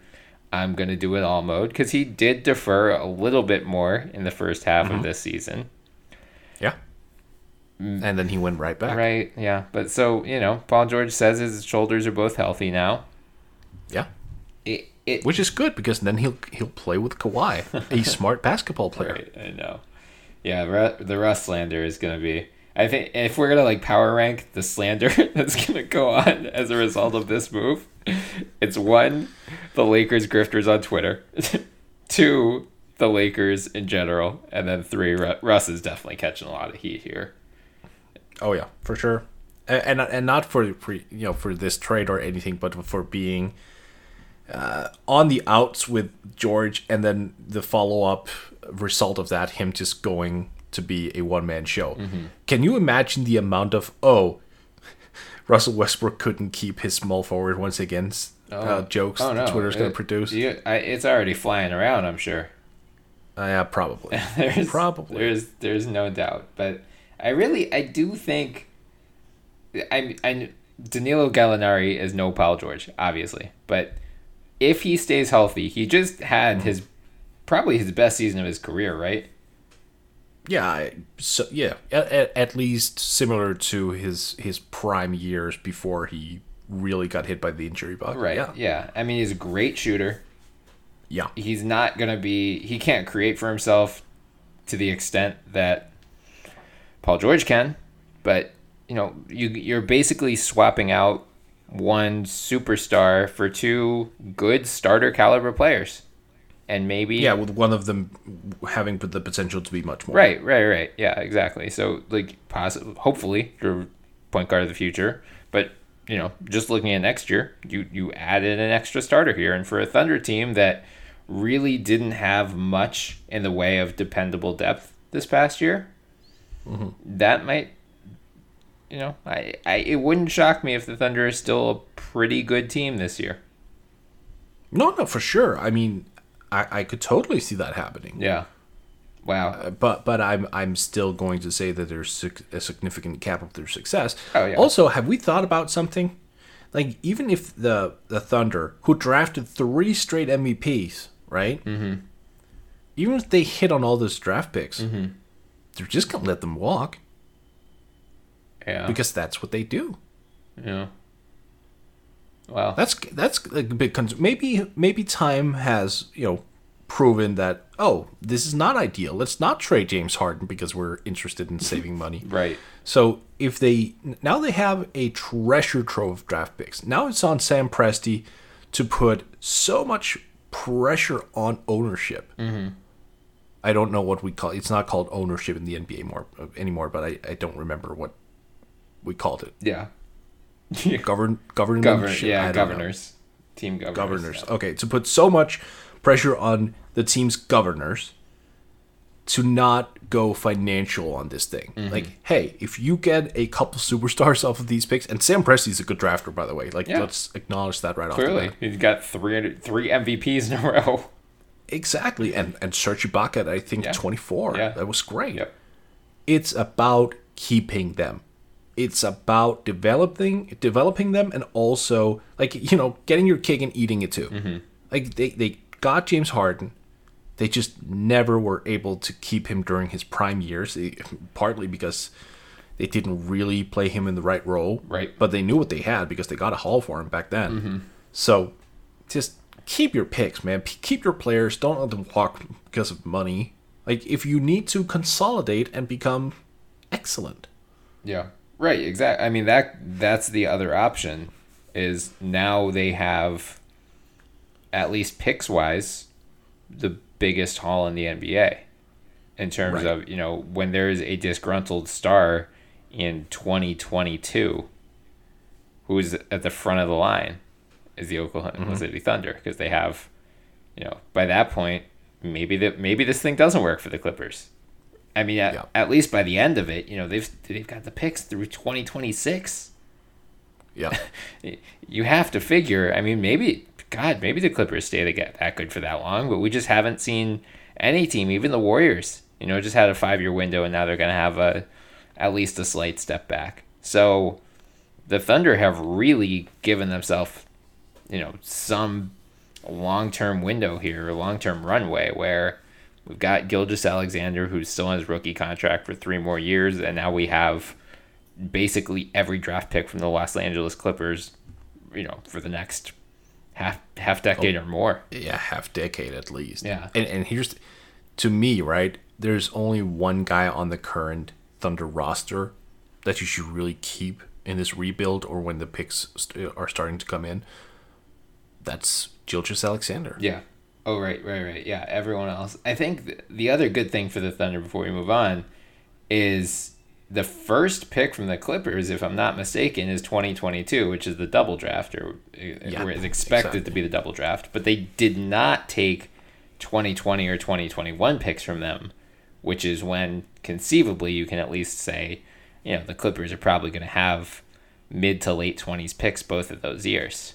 B: I'm gonna do it all mode because he did defer a little bit more in the first half of this season.
C: Yeah. And then he went right back.
B: Right? Yeah. But so you know, Paul George says his shoulders are both healthy now.
C: Yeah.
B: It,
C: Which is good because then he'll he'll play with Kawhi, a smart basketball player.
B: Right, I know. Yeah, Ru- the Russ slander is gonna be. I think if we're gonna like power rank the slander that's gonna go on as a result of this move, it's one, the Lakers grifters on Twitter, two, the Lakers in general, and then three, Russ is definitely catching a lot of heat here.
C: Oh yeah, for sure. And and, and not for, for you know for this trade or anything, but for being uh, on the outs with George, and then the follow up result of that, him just going to be a one man show.
B: Mm-hmm.
C: Can you imagine the amount of oh, Russell Westbrook couldn't keep his small forward once again uh, jokes
B: Oh, no.
C: that Twitter's going to produce?
B: you- I, it's already flying around, I'm sure.
C: Uh, yeah, probably.
B: there's
C: Probably.
B: there's there's no doubt but i really i do think i i danilo gallinari is no paul george obviously but if he stays healthy he just had mm-hmm. his probably his best season of his career right
C: Yeah, so yeah, at, at, least similar to his his prime years before he really got hit by the injury bug.
B: right
C: Yeah.
B: yeah i mean he's a great shooter
C: Yeah.
B: he's not gonna be he can't create for himself to the extent that Paul George can, but you know you you're basically swapping out one superstar for two good starter caliber players, and maybe
C: Yeah, with one of them having the potential to be much more.
B: right right right. Yeah exactly. So like possibly hopefully your point guard of the future, but you know just looking at next year you you added an extra starter here, and for a Thunder team that really didn't have much in the way of dependable depth this past year, mm-hmm. that might, you know, I, I it wouldn't shock me if the Thunder is still a pretty good team this year.
C: No, no, for sure. I mean, I, I could totally see that happening.
B: Yeah. Wow.
C: Uh, But but I'm I'm still going to say that there's a significant cap of their success.
B: Oh, yeah.
C: Also, have we thought about something? Like even if the the Thunder, who drafted three straight MVPs, right? Mm-hmm. Even if they hit on all those draft picks,
B: Mm-hmm.
C: they're just gonna let them walk
B: yeah.
C: because that's what they do.
B: yeah. Wow.
C: That's that's a big con- maybe maybe time has you know proven that oh this is not ideal. Let's not trade James Harden because we're interested in saving money.
B: right.
C: So if they now they have a treasure trove of draft picks. Now it's on Sam Presti to put so much pressure on ownership. Mm-hmm. I don't know what we call it's not called ownership in the NBA more anymore, but I, I don't remember what we called it.
B: Yeah.
C: Govern government
B: Govern. Yeah.
C: don't know.
B: Governors. Team governors.
C: governors.
B: yeah.
C: Okay, to put so much pressure on the team's governors to not go financial on this thing.
B: Mm-hmm.
C: Like, hey, if you get a couple superstars off of these picks, and Sam Presti's a good drafter, by the way. Like,
B: Yeah.
C: let's acknowledge that right off
B: Clearly,
C: the bat.
B: he's got three three MVPs in a row.
C: Exactly, and and Serge Ibaka at I think
B: Yeah.
C: 24.
B: Yeah.
C: That was great.
B: Yep.
C: It's about keeping them. It's about developing developing them and also like you know getting your cake and eating it too.
B: Mm-hmm.
C: Like they they got James Harden, they just never were able to keep him during his prime years. They- partly because they didn't really play him in the right role,
B: Right.
C: But they knew what they had because they got a haul for him back then. So just keep your picks, man. P- keep your players. Don't let them walk because of money. Like if you need to consolidate and become excellent.
B: Yeah. Right, exactly. I mean that that's the other option is now they have at least picks wise the biggest haul in the NBA in terms right. of, you know, when there is a disgruntled star in 2022 who's at the front of the line is the Oklahoma mm-hmm. City Thunder because they have you know, by that point maybe that maybe this thing doesn't work for the Clippers. I mean, at, yeah. at least by the end of it, you know, they've they've got the picks through 2026.
C: Yeah.
B: you have to figure, I mean, maybe God, maybe the Clippers stay to get that good for that long, but we just haven't seen any team, even the Warriors, you know, just had a five year window and now they're going to have a at least a slight step back. So the Thunder have really given themselves, you know, some long term window here, long term runway where we've got Gilgeous-Alexander, who's still on his rookie contract for three more years, and now we have basically every draft pick from the Los Angeles Clippers, you know, for the next half half decade oh, or more.
C: Yeah, half decade at least.
B: Yeah.
C: And and here's to me, right? There's only one guy on the current Thunder roster that you should really keep in this rebuild or when the picks st- are starting to come in. That's Gilgeous-Alexander.
B: Yeah. Oh right, right, right. Yeah, everyone else. I think th- the other good thing for the Thunder before we move on is the first pick from the Clippers, if I'm not mistaken, is 2022, which is the double draft, or, yeah, or is expected exactly. to be the double draft. But they did not take 2020 or 2021 picks from them, which is when conceivably you can at least say, you know, the Clippers are probably going to have mid to late 20s picks both of those years.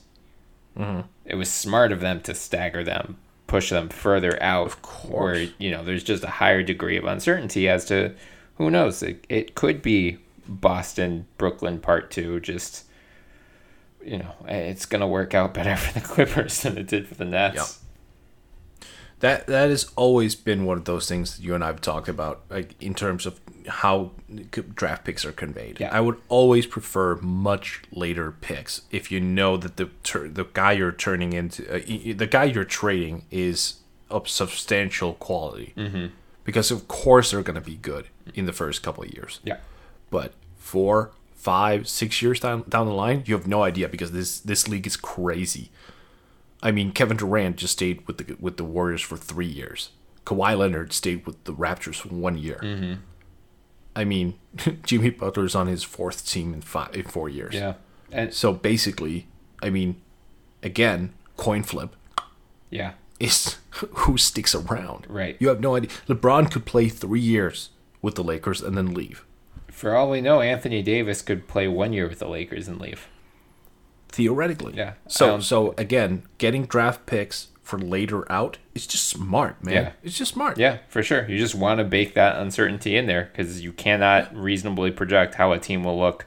B: Mm-hmm. It was smart of them to stagger them, push them further out, where you know there's just a higher degree of uncertainty as to who knows? It, it could be Boston, Brooklyn part two. Just, you know, eh, it's going to work out better for the Clippers than it did for the Nets. Yep.
C: That that has always been one of those things that you and I have talked about, like in terms of how draft picks are conveyed. Yeah. I would always prefer much later picks if you know that the the guy you're turning into, uh, the guy you're trading is of substantial quality. Mm-hmm because of course they're going to be good in the first couple of years.
B: Yeah.
C: But four, five, six years down down the line, you have no idea because this this league is crazy. I mean, Kevin Durant just stayed with the with the Warriors for three years. Kawhi Leonard stayed with the Raptors for one year. Mm-hmm. I mean, Jimmy Butler's on his fourth team in five in four years.
B: Yeah,
C: and so basically, I mean, again, coin flip.
B: Yeah,
C: is who sticks around.
B: Right.
C: You have no idea. LeBron could play three years with the Lakers and then leave.
B: For all we know, Anthony Davis could play one year with the Lakers and leave.
C: Theoretically.
B: Yeah.
C: So so again, getting draft picks for later out is just smart, man. Yeah. It's just smart.
B: Yeah, for sure. You just want to bake that uncertainty in there because you cannot reasonably project how a team will look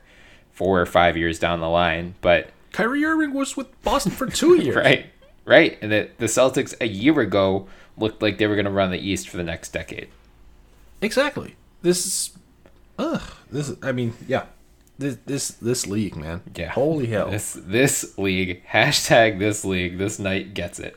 B: four or five years down the line. But
C: Kyrie Irving was with Boston for two years.
B: right right? And that the Celtics a year ago looked like they were going to run the East for the next decade.
C: Exactly. This is, ugh. This I mean, yeah. This this this league, man.
B: Yeah.
C: Holy hell.
B: This this league. Hashtag this league. This night gets it.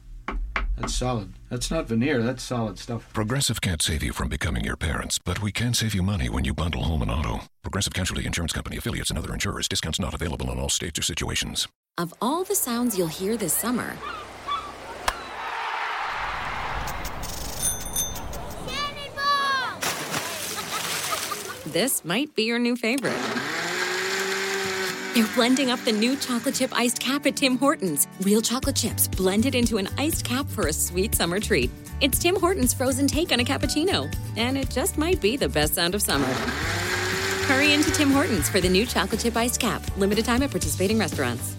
H: That's solid. That's not veneer, that's solid stuff.
I: Progressive can't save you from becoming your parents, but we can save you money when you bundle home and auto. Progressive Casualty Insurance Company affiliates and other insurers. Discounts not available in all states or situations.
F: Of all the sounds you'll hear this summer, this might be your new favorite. They're blending up the new chocolate chip iced cap at Tim Hortons. Real chocolate chips blended into an iced cap for a sweet summer treat. It's Tim Hortons' frozen take on a cappuccino, and it just might be the best sound of summer. Hurry into Tim Hortons for the new chocolate chip iced cap. Limited time at participating restaurants.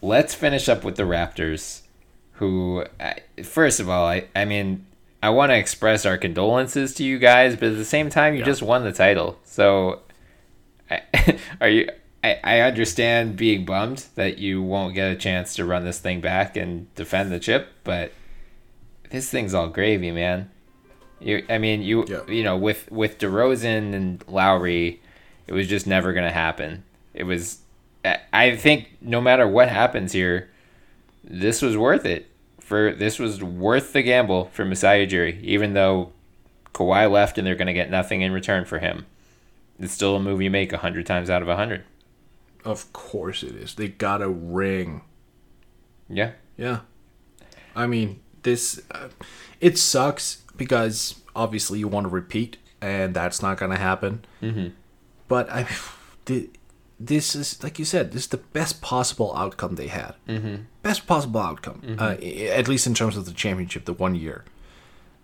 B: Let's finish up with the Raptors, who, first of all, I, I mean, I want to express our condolences to you guys, but at the same time, you yeah. just won the title. So, are you I, I understand being bummed that you won't get a chance to run this thing back and defend the chip, but this thing's all gravy, man. You, I mean, you,
C: Yeah.
B: you know, with with DeRozan and Lowry, it was just never gonna happen. It was, I- I think, no matter what happens here, this was worth it. For this was worth the gamble for Masai Ujiri, even though Kawhi left and they're gonna get nothing in return for him. It's still a move you make a hundred times out of a hundred.
C: Of course it is. They got a ring.
B: Yeah.
C: Yeah. I mean, this uh, it sucks because obviously you want to repeat, and that's not gonna happen.
B: Mm-hmm.
C: But I, thi- this is like you said, this is the best possible outcome they had.
B: Mm-hmm.
C: Best possible outcome, uh, at least in terms of the championship, the one year.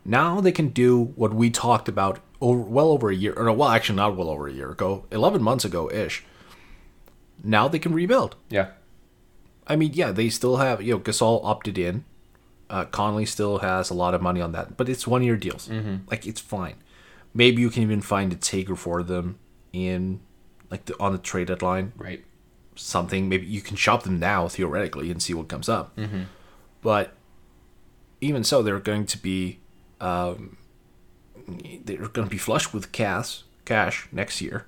C: Now they can do what we talked about over, well over a year, or no, well, actually not well over a year ago, eleven months ago ish. Now they can rebuild.
B: Yeah.
C: I mean, yeah, they still have you know Gasol opted in. Uh, Conley still has a lot of money on that, but it's one year deals. Like it's fine. Maybe you can even find a taker for them in like the, on the trade deadline.
B: Right.
C: Something maybe you can shop them now theoretically and see what comes up. But even so, they're going to be um, they're going to be flush with cash cash next year.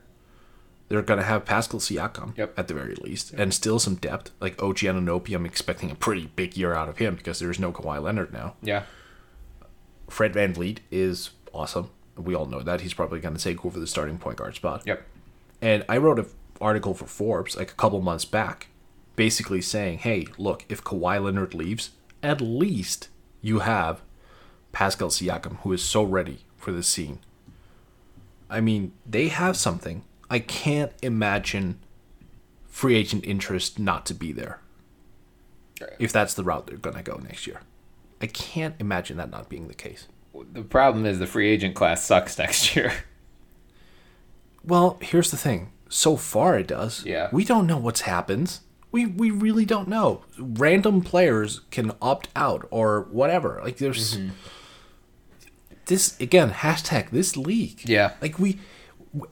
C: They're going to have Pascal Siakam
B: Yep.
C: at the very least, and still some depth. Like OG Anunoby, I'm expecting a pretty big year out of him because there's no Kawhi Leonard now.
B: Yeah.
C: Fred VanVleet is awesome. We all know that. He's probably going to take over the starting point guard spot.
B: Yep.
C: And I wrote an article for Forbes like a couple months back, basically saying, hey, look, if Kawhi Leonard leaves, at least you have Pascal Siakam, who is so ready for this scene. I mean, they have something. I can't imagine free agent interest not to be there. If that's the route they're going to go next year. I can't imagine that not being the case.
B: The problem is the free agent class sucks next year.
C: Well, here's the thing. So far, it does.
B: Yeah.
C: We don't know what's happens. We we really don't know. Random players can opt out or whatever. Like there's mm-hmm. this again. Hashtag this league.
B: Yeah.
C: Like we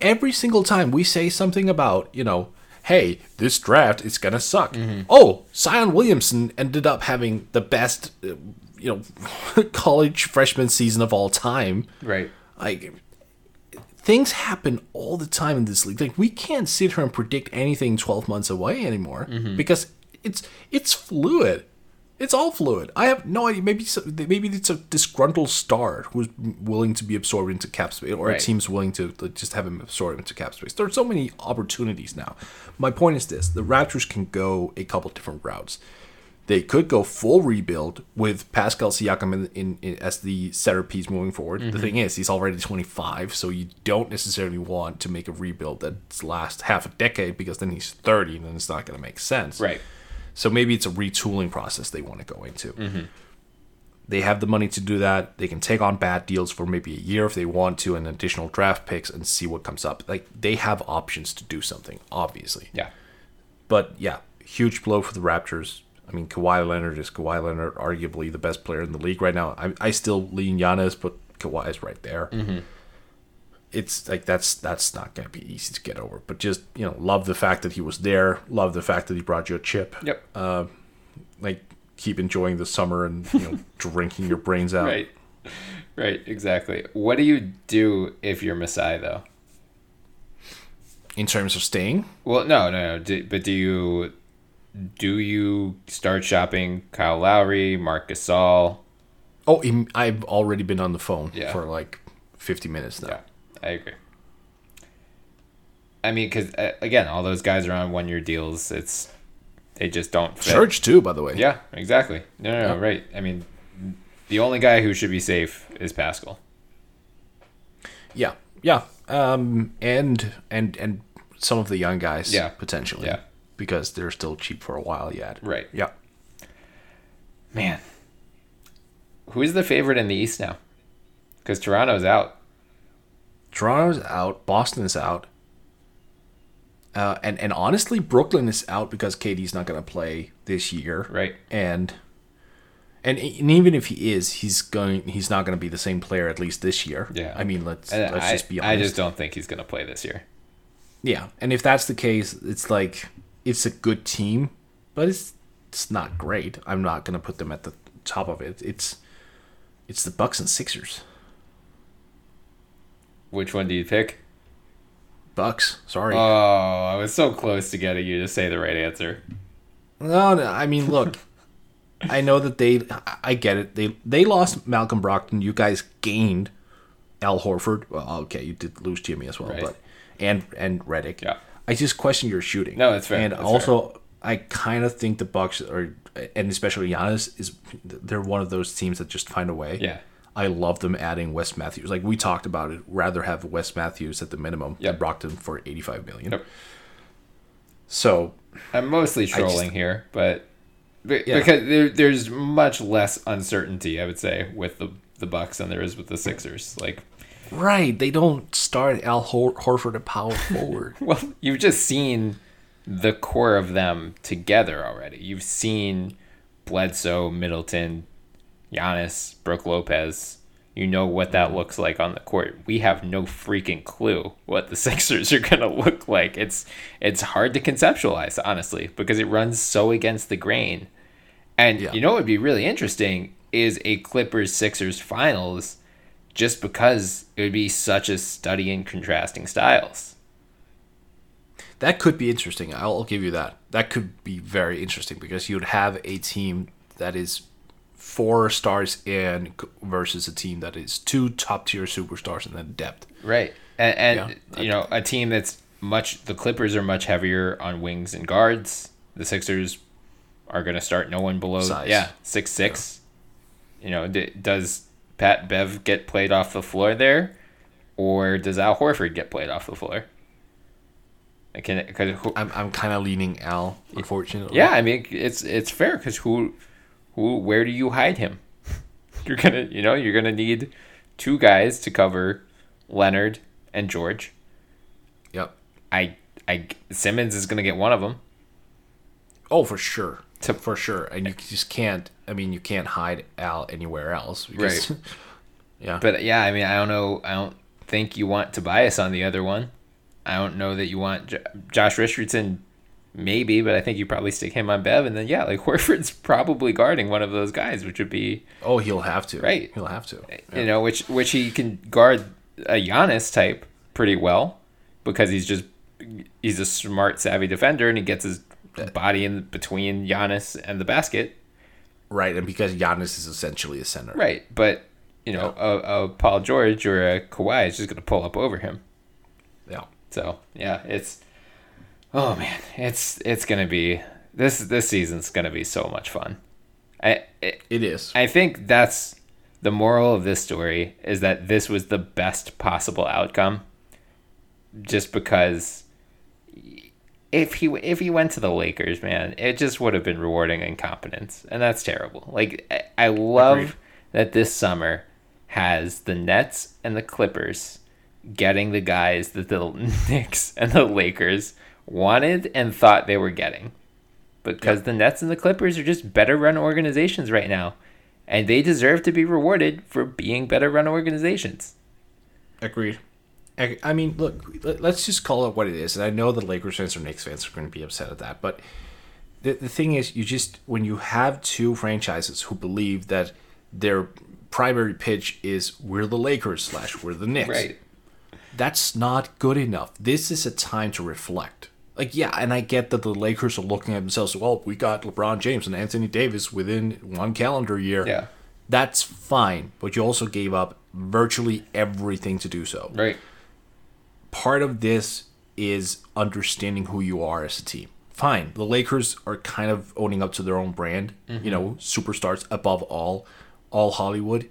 C: every single time we say something about you know. Hey, this draft is gonna suck. Oh, Zion Williamson ended up having the best, uh, you know, college freshman season of all time
B: Right.
C: like things happen all the time in this league. Like we can't sit here and predict anything 12 months away anymore because it's it's fluid. It's all fluid. I have no idea. Maybe maybe it's a disgruntled star who's willing to be absorbed into cap space, or
B: Right.
C: a team's willing to just have him absorbed into cap space. There are so many opportunities now. My point is this: the Raptors can go a couple different routes. They could go full rebuild with Pascal Siakam in, in, in as the centerpiece moving forward. The mm-hmm. thing is, he's already 25, so you don't necessarily want to make a rebuild that's last half a decade because then he's 30 and then it's not going to make sense.
B: Right.
C: So maybe it's a retooling process they want to go into.
B: Mm-hmm.
C: They have the money to do that. They can take on bad deals for maybe a year if they want to, and additional draft picks, and see what comes up. Like they have options to do something, obviously.
B: Yeah.
C: But yeah, huge blow for the Raptors. I mean, Kawhi Leonard is Kawhi Leonard, arguably the best player in the league right now. I, I still lean Giannis, but Kawhi is right there. It's like that's that's not going to be easy to get over. But just you know, love the fact that he was there. Love the fact that he brought you a chip.
B: Yep.
C: Uh, like keep enjoying the summer and you know drinking your brains out.
B: Right. Right. Exactly. What do you do if you're Masai though?
C: In terms of staying,
B: Well, no, no, no. Do, but do you do you start shopping Kyle Lowry, Marc Gasol?
C: oh, I've already been on the phone
B: Yeah.
C: for like fifty minutes now.
B: Yeah, I agree. I mean, because uh, again, all those guys are on one-year deals. It's they just don't fit.
C: Serge too, by the way.
B: Yeah, exactly. No, no, no,
C: Yeah.
B: right. I mean, the only guy who should be safe is Pascal.
C: Yeah, yeah, um, and and and some of the young guys,
B: Yeah.
C: potentially,
B: Yeah.
C: because they're still cheap for a while yet.
B: Right.
C: Yeah,
B: Man, who is the favorite in the East now? Because Toronto's out.
C: Toronto's out, Boston's out, uh, and and honestly, Brooklyn is out because KD's not going to play this year,
B: Right.
C: And and and even if he is, he's going, he's not going to be the same player at least this year.
B: Yeah.
C: I mean, let's
B: And
C: let's
B: I,
C: just be honest.
B: I just don't think he's going to play this year.
C: Yeah, and if that's the case, it's like it's a good team, but it's it's not great. I'm not gonna put them at the top of it. It's it's the Bucks and Sixers.
B: Which one do you pick?
C: Bucks. Sorry.
B: Oh, I was so close to getting you to say the right answer.
C: No, no. I mean, look. I know that they. I get it. They they lost Malcolm Brogdon. You guys gained Al Horford. Well, okay, you did lose Jimmy as well,
B: Right.
C: but and and Redick.
B: Yeah.
C: I just question your shooting.
B: No, that's fair.
C: And
B: That's
C: also, I kind of think the Bucks are, and especially Giannis is, they're one of those teams that just find a way.
B: Yeah.
C: I love them adding Wes Matthews. Like we talked about it, rather have Wes Matthews at the minimum
B: Yep.
C: than Brogdon for eighty five million.
B: Yep.
C: So
B: I'm mostly
C: just-
B: trolling here, but,
C: Yeah.
B: because there, there's much less uncertainty, I would say, with the the Bucks than there is with the Sixers. Like,
C: right, they don't start Al Hor- Horford at power forward.
B: well, you've just seen the core of them together already. You've seen Bledsoe, Middleton, Giannis, Brook Lopez. You know what that mm-hmm. looks like on the court. We have no freaking clue what the Sixers are going to look like. It's it's hard to conceptualize, honestly, because it runs so against the grain. And
C: Yeah.
B: you know what would be really interesting is a Clippers Sixers finals just because it would be such a study in contrasting styles.
C: That could be interesting. I'll, I'll give you that. That could be very interesting because you'd have a team that is four stars in versus a team that is two top tier superstars and then depth.
B: Right. And, and
C: Yeah.
B: you know, a team that's much the Clippers are much heavier on wings and guards. The Sixers are going to start no one below
C: Size.
B: yeah, 6 6. You know, d- does Pat Bev get played off the floor there or does Al Horford get played off the floor? I can cuz who,
C: I'm, I'm kind of leaning Al, unfortunately.
B: yeah, I mean it's it's fair cuz who who where do you hide him? You're going to, you know, you're to need two guys to cover Leonard and George.
C: Yep.
B: I I Simmons is gonna get one of them.
C: Oh, for sure.
B: To-
C: for sure. And you just can't, I mean, you can't hide Al anywhere else. Because,
B: Right.
C: yeah.
B: But yeah, I mean, I don't know. I don't think you want Tobias on the other one. I don't know that you want J- Josh Richardson, maybe, but I think you probably stick him on Bev, and then yeah, like Horford's probably guarding one of those guys, which would be
C: oh, he'll have to.
B: Right.
C: He'll have to.
B: Eh, you know, which which he can guard a Giannis type pretty well because he's just he's a smart, savvy defender, and he gets his body in between Giannis and the basket.
C: Right. And because Giannis is essentially a center.
B: Right, but you know, a, a Paul George or a Kawhi is just going to pull up over him.
C: Yeah.
B: So yeah, it's oh man, it's it's going to be this this season's going to be so much fun. I it,
C: It is.
B: I think that's the moral of this story is that this was the best possible outcome. Just because if he if he went to the Lakers, man, it just would have been rewarding incompetence, and that's terrible. Like I, I love
C: Agreed.
B: that this summer has the Nets and the Clippers getting the guys that the Knicks and the Lakers wanted and thought they were getting. Because the Nets and the Clippers are just better run organizations right now. And they deserve to be rewarded for being better run organizations.
C: Agreed. I mean, look, let- let's just call it what it is. And I know the Lakers fans or Knicks fans are going to be upset at that, but the the thing is, you just when you have two franchises who believe that their primary pitch is we're the Lakers slash we're the Knicks, right. that's not good enough. This is a time to reflect. Like, yeah, and I get that the Lakers are looking at themselves. Well, we got LeBron James and Anthony Davis within one calendar year.
B: Yeah.
C: That's fine, but you also gave up virtually everything to do so
B: Right.
C: part of this is understanding who you are as a team. Fine, the Lakers are kind of owning up to their own brand. You mm-hmm. know, superstars above all, all Hollywood.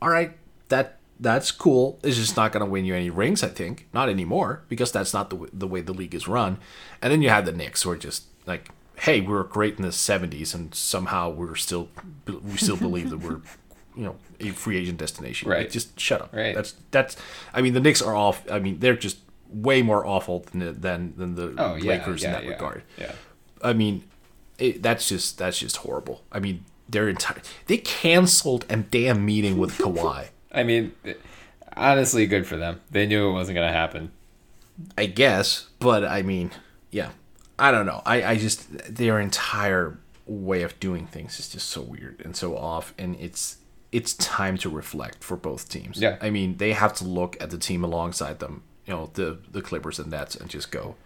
C: All right, that that's cool. It's just not going to win you any rings. I think not anymore because that's not the w- the way the league is run. And then you have the Knicks, who are just like, hey, we were great in the '70s, and somehow we're still we still believe that we're you know a free agent destination. Like,
B: Right.
C: just shut up.
B: Right.
C: That's that's. I mean, the Knicks are off. I mean, they're just way more awful than than than the
B: Oh, yeah,
C: Lakers in
B: yeah,
C: that
B: yeah,
C: regard.
B: yeah.
C: I mean, it, that's just that's just horrible. I mean, their entire they canceled a damn meeting with Kawhi.
B: I mean, honestly, good for them. They knew it wasn't going to happen.
C: I guess, but I mean, yeah, I don't know. I I just their entire way of doing things is just so weird and so off, and it's it's time to reflect for both teams.
B: Yeah.
C: I mean, they have to look at the team alongside them, you know, the the Clippers and Nets, and just go,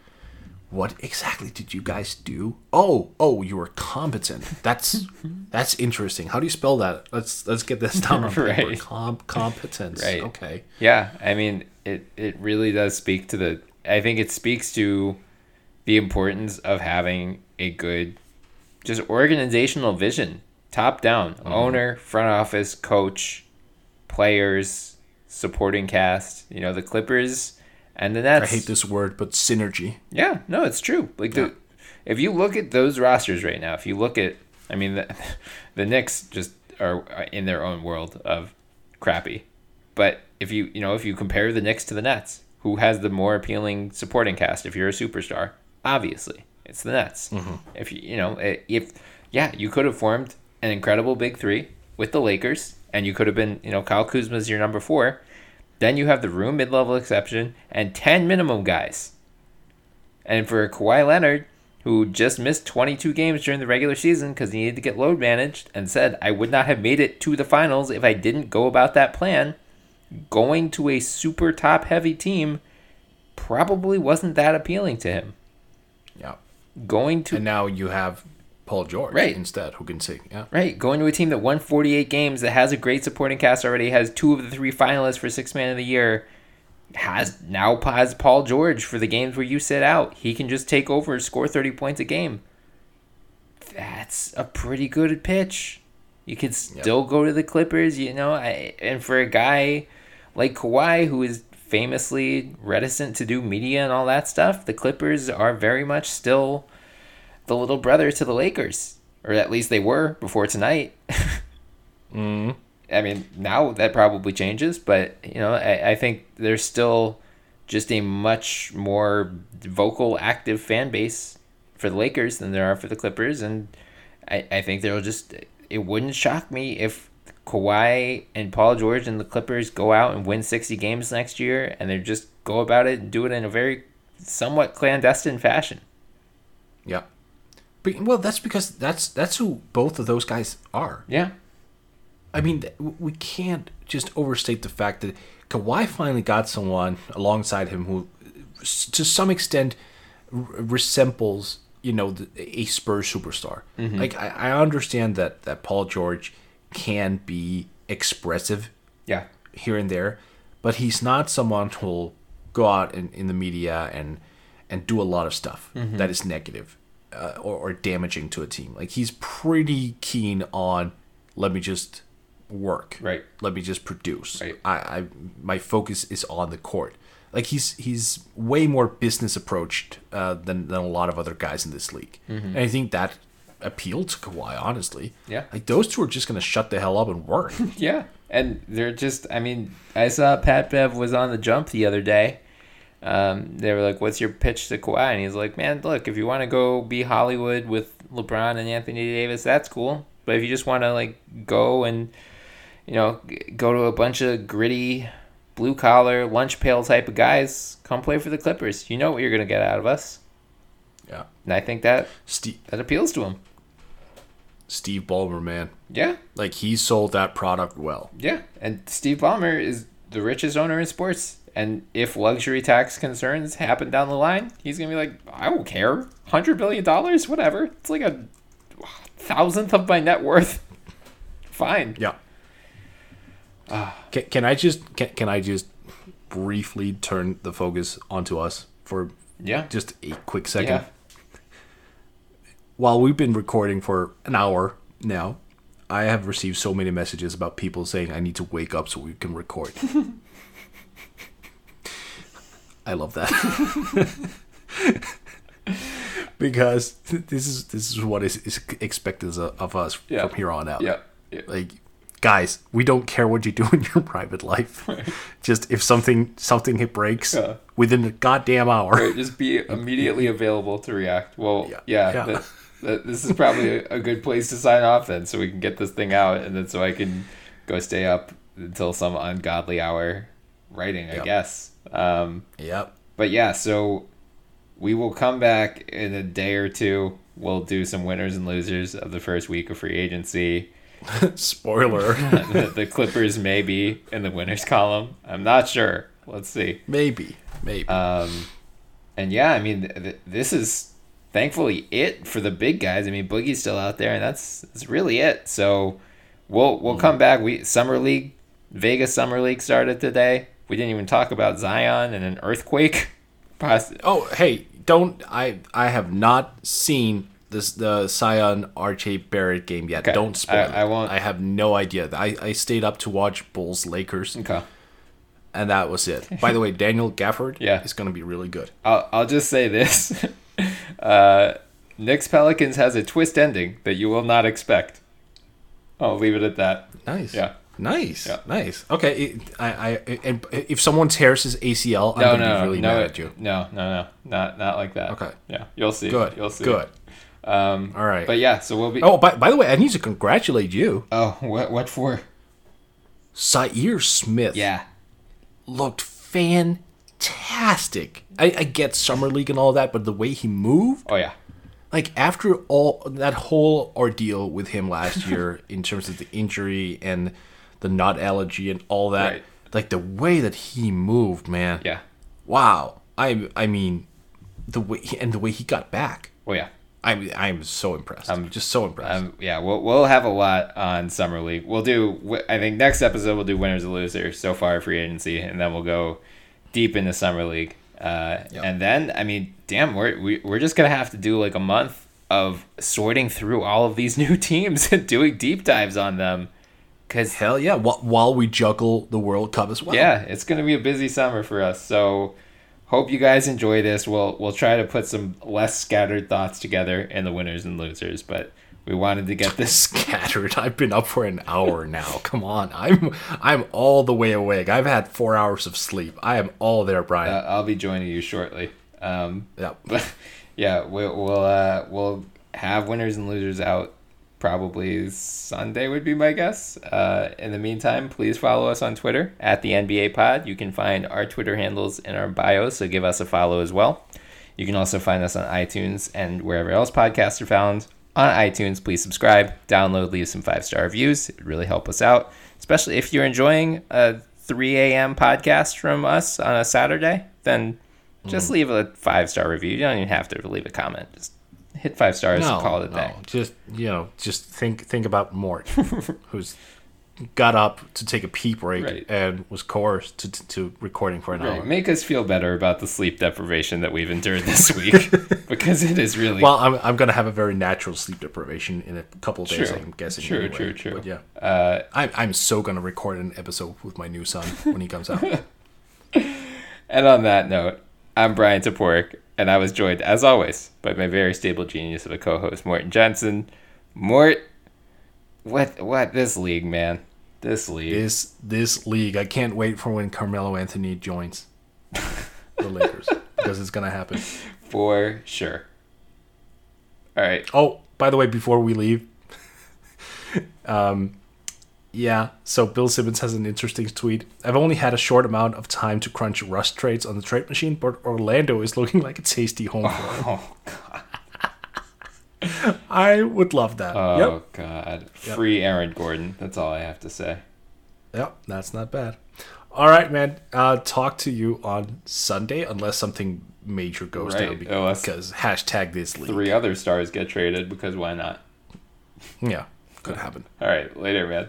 C: what exactly did you guys do? Oh, oh, you were competent. That's that's interesting. How do you spell that? Let's let's get this down on paper.
B: Right.
C: Com- competence.
B: Right.
C: Okay.
B: Yeah, I mean, it it really does speak to the. I think it speaks to the importance of having a good, just organizational vision, top down,
C: Mm-hmm.
B: owner, front office, coach, players, supporting cast. You know, the Clippers and the Nets I
C: hate this word, but synergy.
B: Yeah, no, it's true. Like the, if you look at those rosters right now, if you look at, I mean, the, the Knicks just are uh, in their own world of crappy. But if you, you know, if you compare the Knicks to the Nets, who has the more appealing supporting cast? If you're a superstar, obviously it's the Nets. Mm-hmm. If you, you know, eh, if yeah, you could have formed an incredible big three with the Lakers, and you could have been, you know, Kyle Kuzma's your number four. Then you have the room mid-level exception and ten minimum guys. And for Kawhi Leonard, who just missed 22 games during the regular season because he needed to get load managed and said, I would not have made it to the finals if I didn't go about that plan, going to a super top heavy team probably wasn't that appealing to him.
C: Yeah.
B: Going to
C: And now you have Paul George
B: Right.
C: instead, who can sing. Yeah.
B: Right, going to a team that won 48 games, that has a great supporting cast already, has two of the three finalists for Six Man of the Year, has now has Paul George for the games where you sit out. He can just take over, score 30 points a game. That's a pretty good pitch. You could still go to the Clippers, you know. I, and for a guy like Kawhi, who is famously reticent to do media and all that stuff, the Clippers are very much still the little brother to the Lakers, or at least they were before tonight.
C: Mm.
B: I mean, now that probably changes, but you know, I, I think there's still just a much more vocal, active fan base for the Lakers than there are for the Clippers, and I, I think there'll just it wouldn't shock me if Kawhi and Paul George and the Clippers go out and win 60 games next year, and they just go about it and do it in a very somewhat clandestine fashion.
C: Yeah. But, well, that's because that's that's who both of those guys are.
B: Yeah.
C: I mean, we can't just overstate the fact that Kawhi finally got someone alongside him who, to some extent, r- resembles you know the, a Spurs superstar.
B: Mhm.
C: Like I, I understand that that Paul George can be expressive,
B: Yeah.
C: here and there, but he's not someone who'll go out in, in the media and and do a lot of stuff
B: Mhm.
C: that is negative uh, or, or damaging to a team. Like he's pretty keen on let me just work.
B: Right.
C: Let me just produce.
B: Right.
C: I, I my focus is on the court. Like he's he's way more business approached uh, than than a lot of other guys in this league,
B: Mhm.
C: and I think that appealed to Kawhi. Honestly,
B: Yeah.
C: like those two are just gonna shut the hell up and work.
B: Yeah, and they're just. I mean, I saw Pat Bev was on the jump the other day. Um, they were like, "What's your pitch to Kawhi?" And he's like, "Man, look, if you want to go be Hollywood with LeBron and Anthony Davis, that's cool. But if you just want to like go and you know go to a bunch of gritty, blue collar, lunch pail type of guys, come play for the Clippers. You know what you're gonna get out of us."
C: Yeah.
B: And I think that
C: Steve
B: that appeals to him.
C: Steve Ballmer, man.
B: Yeah.
C: Like he sold that product well.
B: Yeah, and Steve Ballmer is the richest owner in sports. And if luxury tax concerns happen down the line, he's gonna be like, I don't care, hundred billion dollars, whatever. It's like a thousandth of my net worth. Fine.
C: Yeah. Can, can I just can, can I just briefly turn the focus onto us for
B: Yeah.
C: just a quick second?
B: Yeah.
C: While we've been recording for an hour now, I have received so many messages about people saying I need to wake up so we can record. I love that. because this is this is what is, is expected of us
B: Yeah.
C: from here on out.
B: Yeah. Yeah.
C: Like guys, we don't care what you do in your private life. Right. Just if something something breaks
B: Yeah.
C: within a goddamn hour.
B: Right, just be immediately available to react. Well, yeah,
C: Yeah.
B: that- that- this is probably a, a good place to sign off then, so we can get this thing out, and then so I can go stay up until some ungodly hour writing, I
C: Yep.
B: guess. Um,
C: Yep.
B: but yeah, so we will come back in a day or two. We'll do some winners and losers of the first week of free agency.
C: Spoiler.
B: the, the Clippers may be in the winners column. I'm not sure. Let's see.
C: Maybe. Maybe.
B: Um, and yeah, I mean, th- th- this is thankfully it for the big guys. I mean, Boogie's still out there, and that's that's really it. So we'll we'll come back. We summer league, Vegas summer league started today. We didn't even talk about Zion and an earthquake.
C: Oh, hey, don't I? I have not seen this the Zion RJ Barrett game yet.
B: Okay.
C: Don't spoil
B: I-
C: it.
B: I won't-
C: I have no idea. I I stayed up to watch Bulls Lakers.
B: Okay.
C: And that was it. By the way, Daniel Gafford
B: Yeah.
C: is going to be really good.
B: I'll I'll just say this: uh, Knicks Pelicans has a twist ending that you will not expect. I'll leave it at that.
C: Nice.
B: Yeah.
C: Nice.
B: Yeah.
C: Nice. Okay. It, I, I, and if someone tears his ACL, I'm
B: No,
C: going to
B: no,
C: be really
B: no,
C: mad at you.
B: No, no, no, not not like that.
C: Okay.
B: Yeah, you'll see.
C: Good.
B: You'll see.
C: Good.
B: Um,
C: All right.
B: But yeah, so we'll be.
C: Oh, by, by the way, I need to congratulate you.
B: Oh, what what for?
C: Zhaire Smith
B: Yeah.
C: looked fantastic. I, I get summer league and all that, but the way he moved,
B: Oh yeah.
C: like after all that whole ordeal with him last year in terms of the injury and the nut allergy and all that,
B: Right.
C: like the way that he moved, man.
B: Yeah.
C: Wow. I I mean, the way he, and the way he got back.
B: Oh yeah.
C: I'm I'm so impressed. I'm just so impressed.
B: Um, yeah, we'll we'll have a lot on summer league. We'll do. I think next episode we'll do winners and losers so far free agency, and then we'll go deep into summer league. Uh, And then I mean, damn, we're we, we're just gonna have to do like a month of sorting through all of these new teams and doing deep dives on them. Cause
C: Hell yeah! While, while we juggle the World Cup as well.
B: yeah, it's gonna be a busy summer for us. So hope you guys enjoy this. We'll we'll try to put some less scattered thoughts together in the winners and losers, but we wanted to get this
C: scattered. I've been up for an hour now. Come on, I'm I'm all the way awake. I've had four hours of sleep. I am all there, Bryan.
B: Uh, I'll be joining you shortly. Um,
C: yeah,
B: but yeah, we'll we'll, uh, we'll have winners and losers out probably Sunday would be my guess. Uh, in the meantime, please follow us on Twitter at the NBA Pod. You can find our Twitter handles in our bio, so give us a follow as well. You can also find us on iTunes and wherever else podcasts are found. On iTunes, please subscribe, download, leave some five star reviews. It really help us out, especially if you're enjoying a 3 a.m. podcast from us on a Saturday. Then just leave a five star review. You don't even have to leave a comment. Just hit five stars
C: no,
B: and call it a
C: no,
B: day.
C: just you know, just think think about Mort, who's got up to take a pee break
B: Right.
C: and was coerced to, to, to recording for an
B: Right.
C: hour.
B: Make us feel better about the sleep deprivation that we've endured this week because it is really
C: Well, I'm, I'm gonna have a very natural sleep deprivation in a couple of days.
B: True.
C: I'm guessing.
B: True,
C: anyway.
B: true, true.
C: But yeah,
B: Uh,
C: I'm I'm so gonna record an episode with my new son when he comes out.
B: And on that note, I'm Bryan Toporek, and I was joined, as always, by my very stable genius of a co-host, Morten Jensen. Mort, what, what this league, man? This league.
C: this this league. I can't wait for when Carmelo Anthony joins the Lakers because it's gonna happen.
B: For sure. All right.
C: Oh, by the way, before we leave, um, yeah. So Bill Simmons has an interesting tweet. I've only had a short amount of time to crunch Russ trades on the trade machine, but Orlando is looking like a tasty home for him. I would love that.
B: Oh
C: Yep.
B: God. Free Aaron Gordon. That's all I have to say.
C: Yep, that's not bad. All right, man. Uh, talk to you on Sunday, unless something major goes down.
B: Right,
C: be-
B: unless
C: Because hashtag this league.
B: Three other stars get traded because why not?
C: Yeah, could happen.
B: All right. Later, man.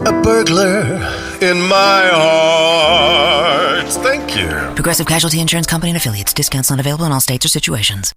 J: a burglar in my heart. Thank you.
K: Progressive Casualty Insurance Company and affiliates. Discounts not available in all states or situations.